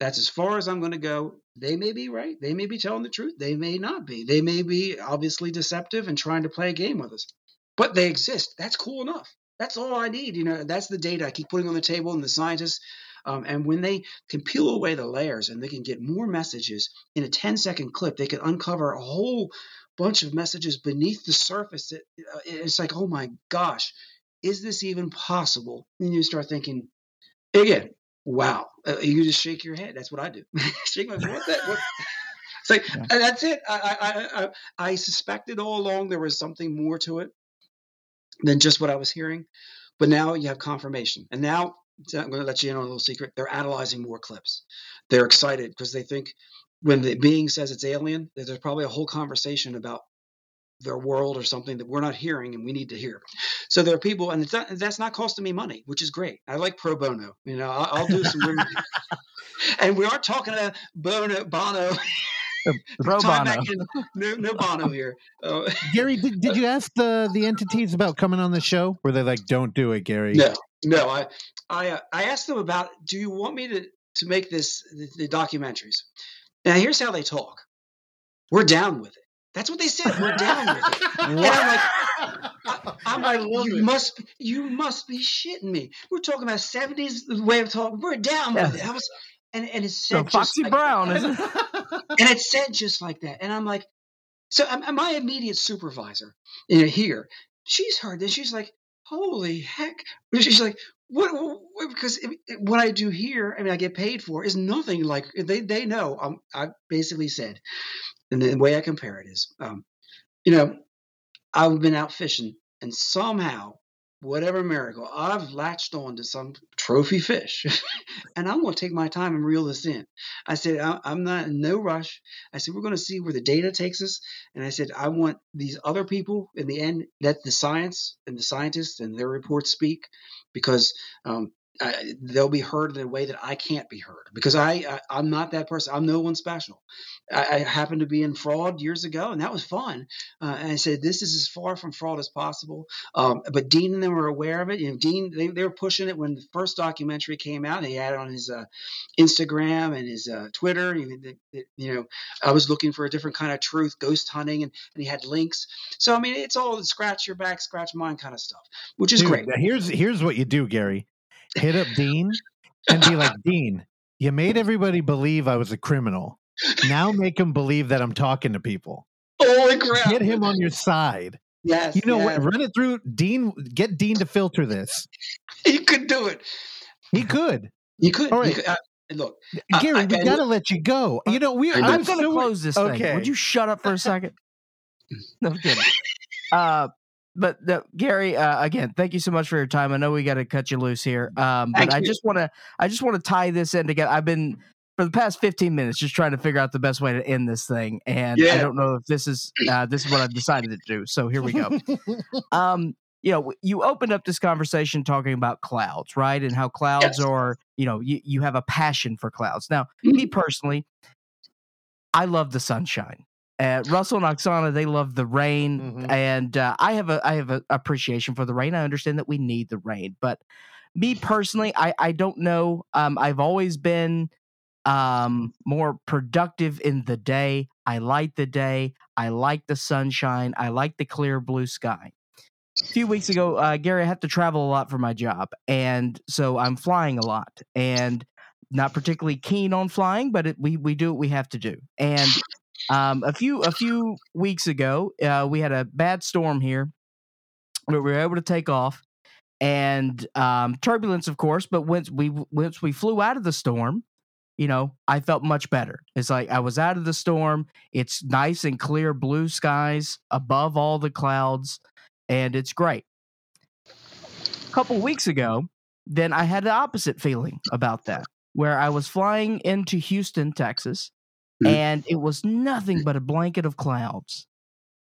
That's as far as I'm going to go. They may be right. They may be telling the truth. They may not be. They may be obviously deceptive and trying to play a game with us but they exist. That's cool enough. That's all I need. You know, that's the data I keep putting on the table, and the scientists. Um, and when they can peel away the layers and they can get more messages in a 10 second clip, they can uncover a whole bunch of messages beneath the surface. It, uh, it's like, oh my gosh, is this even possible? And you start thinking, again, wow. Uh, you just shake your head. That's what I do. shake my head. What that? What? It's like yeah. that's it. I, I, I I suspected all along there was something more to it than just what I was hearing. But now you have confirmation. And now I'm going to let you in on a little secret. They're analyzing more clips. They're excited because they think when the being says it's alien, that there's probably a whole conversation about their world or something that we're not hearing and we need to hear. So there are people, and not, that's not costing me money, which is great. I like pro bono. You know, I'll, I'll do some. and we aren't talking about bono, bono Pro bono. No, no bono here. Uh, Gary, did, did you ask the the entities about coming on the show? Were they like, "Don't do it, Gary"? No, no. I I uh, I asked them about, "Do you want me to to make this the, the documentaries?" Now here's how they talk. We're down with it. That's what they said. We're down with it. and I'm like, I, am like, you it. must, you must be shitting me. We're talking about '70s way of talking. We're down yeah. with it. I was, and and it said so Foxy like, Brown, isn't it? and it said just like that, and I'm like, so I'm, my immediate supervisor you know, here, she's heard this. She's like, holy heck! She's like, what? what because it, what I do here, I mean, I get paid for, is nothing like they they know. Um, I basically said, and the way I compare it is, um, you know, I've been out fishing, and somehow whatever miracle, I've latched on to some trophy fish and I'm going to take my time and reel this in. I said, I'm not in no rush. I said, we're going to see where the data takes us. And I said, I want these other people in the end, let the science and the scientists and their reports speak because um, I, they'll be heard in a way that I can't be heard because I, I am not that person. I'm no one special. I, I, happened to be in fraud years ago, and that was fun. Uh, and I said this is as far from fraud as possible. Um, but Dean and them were aware of it. You know, Dean they, they were pushing it when the first documentary came out. And he had it on his uh, Instagram and his uh, Twitter. You, you know, I was looking for a different kind of truth, ghost hunting, and, and he had links. So I mean, it's all scratch your back, scratch mine kind of stuff, which is Dude, great. Here's here's what you do, Gary hit up Dean and be like, Dean, you made everybody believe I was a criminal. Now make him believe that I'm talking to people. Holy crap. Get him on your side. Yes. You know yes. what? Run it through Dean. Get Dean to filter this. He could do it. He could. He could. All right. Could, uh, look, Gary, I, I, we gotta let you go. You know, we. I'm, I'm going to close this okay. thing. Would you shut up for a second? no I'm kidding. Uh, but the, Gary, uh, again, thank you so much for your time. I know we got to cut you loose here, um, but I just want to, I just want to tie this in together. I've been for the past 15 minutes just trying to figure out the best way to end this thing, and yeah. I don't know if this is uh, this is what I've decided to do. So here we go. um, you know, you opened up this conversation talking about clouds, right, and how clouds yes. are, you know, you you have a passion for clouds. Now, mm-hmm. me personally, I love the sunshine. Uh, Russell and Oksana, they love the rain, mm-hmm. and uh, I have a I have an appreciation for the rain. I understand that we need the rain, but me personally, I I don't know. Um, I've always been um more productive in the day. I like the day. I like the sunshine. I like the clear blue sky. A few weeks ago, uh, Gary, I have to travel a lot for my job, and so I'm flying a lot, and not particularly keen on flying, but it, we we do what we have to do, and um, a few a few weeks ago, uh, we had a bad storm here. But we were able to take off, and um, turbulence, of course. But once we once we flew out of the storm, you know, I felt much better. It's like I was out of the storm. It's nice and clear blue skies above all the clouds, and it's great. A couple weeks ago, then I had the opposite feeling about that, where I was flying into Houston, Texas. And it was nothing but a blanket of clouds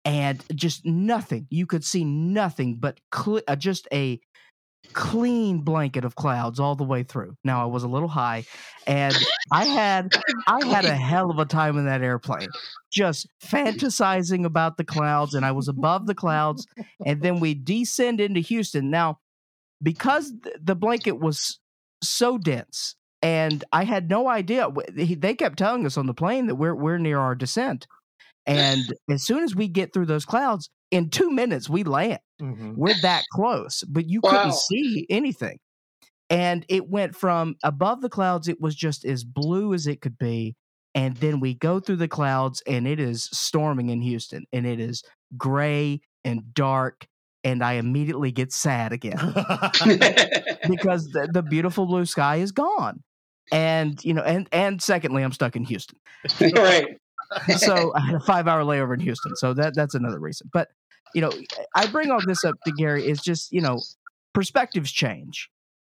and just nothing. You could see nothing but cle uh, just a clean blanket of clouds all the way through. Now I was a little high, and I had I had a hell of a time in that airplane, just fantasizing about the clouds, and I was above the clouds, and then we descend into Houston. Now, because th- the blanket was so dense. And I had no idea. They kept telling us on the plane that we're we're near our descent, and as soon as we get through those clouds, in two minutes we land Mhm. we're that close, but you Wow. couldn't see anything. And it went from above the clouds, it was just as blue as it could be. And then we go through the clouds, and it is storming in Houston, and it is gray and dark. And I immediately get sad again because the, the beautiful blue sky is gone. And, you know, and, and secondly, I'm stuck in Houston right. so I had a five hour layover in Houston. So that that's another reason. But you know, I bring all this up to Gary is just you know, perspectives change,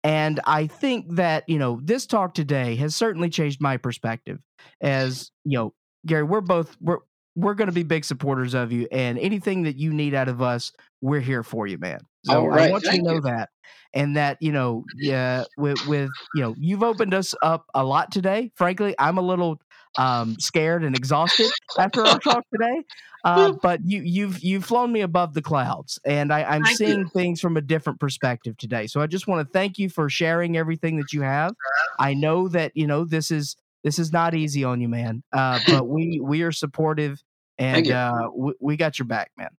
and I think that you know this talk today has certainly changed my perspective. As you know, Gary, we're both we're we're going to be big supporters of you, and anything that you need out of us, we're here for you, man. So All I want you to know you. that, and that you know, yeah, with with you know, you've opened us up a lot today. Frankly, I'm a little um, scared and exhausted after our talk today. Uh, but you, you've you've flown me above the clouds, and I, I'm Thank you. seeing things from a different perspective today. So I just want to thank you for sharing everything that you have. I know that you know this is this is not easy on you, man. Uh, but we we are supportive, and uh, we, we got your back, man.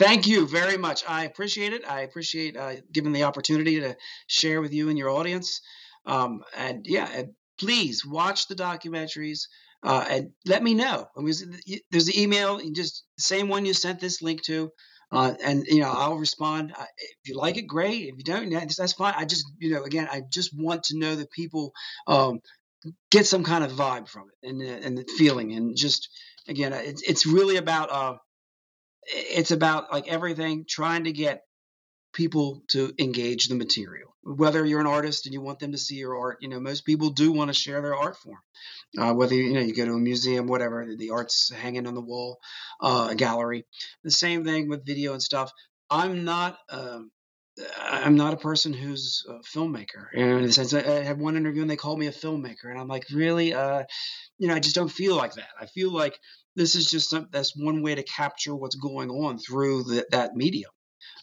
Thank you very much. I appreciate it. I appreciate uh, given the opportunity to share with you and your audience. Um, and yeah, and please watch the documentaries uh, and let me know. I mean, there's the email, just same one you sent this link to. Uh, and you know, I'll respond. I, if you like it, great. If you don't, that's, that's fine. I just, you know, again, I just want to know that people um, get some kind of vibe from it and uh, and the feeling, and just again, it's it's really about uh, it's about like everything trying to get people to engage the material. Whether you're an artist and you want them to see your art you know most people do want to share their art form. Uh, whether you know you go to a museum whatever the art's hanging on the wall uh, a gallery. The same thing with video and stuff. I'm not um, I'm not a person who's a filmmaker. In the sense, I I had one interview and they called me a filmmaker, and I'm like, really? Uh, you know, I just don't feel like that. I feel like this is just some, that's one way to capture what's going on through the, that medium,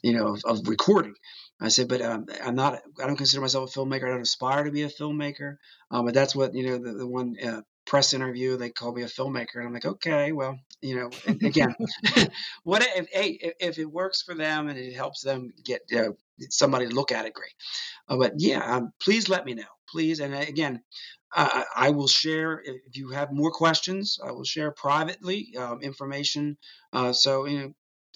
you know, of, of recording. I said, but um, I'm not. I don't consider myself a filmmaker. I don't aspire to be a filmmaker. Um, but that's what you know. The, the one uh, press interview, they called me a filmmaker, and I'm like, okay, well, you know, again, what if hey, if, it works for them and it helps them get uh, somebody to look at it, great. Uh, but yeah, um, please let me know, please. And uh, again, I, I will share if you have more questions. I will share privately um, information. Uh, so you know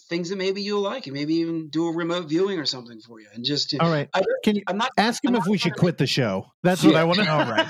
things that maybe you'll like, and maybe even do a remote viewing or something for you. And just All right. I, Can you I'm not ask him I'm if we should to- quit the show? That's what I want to know. All right.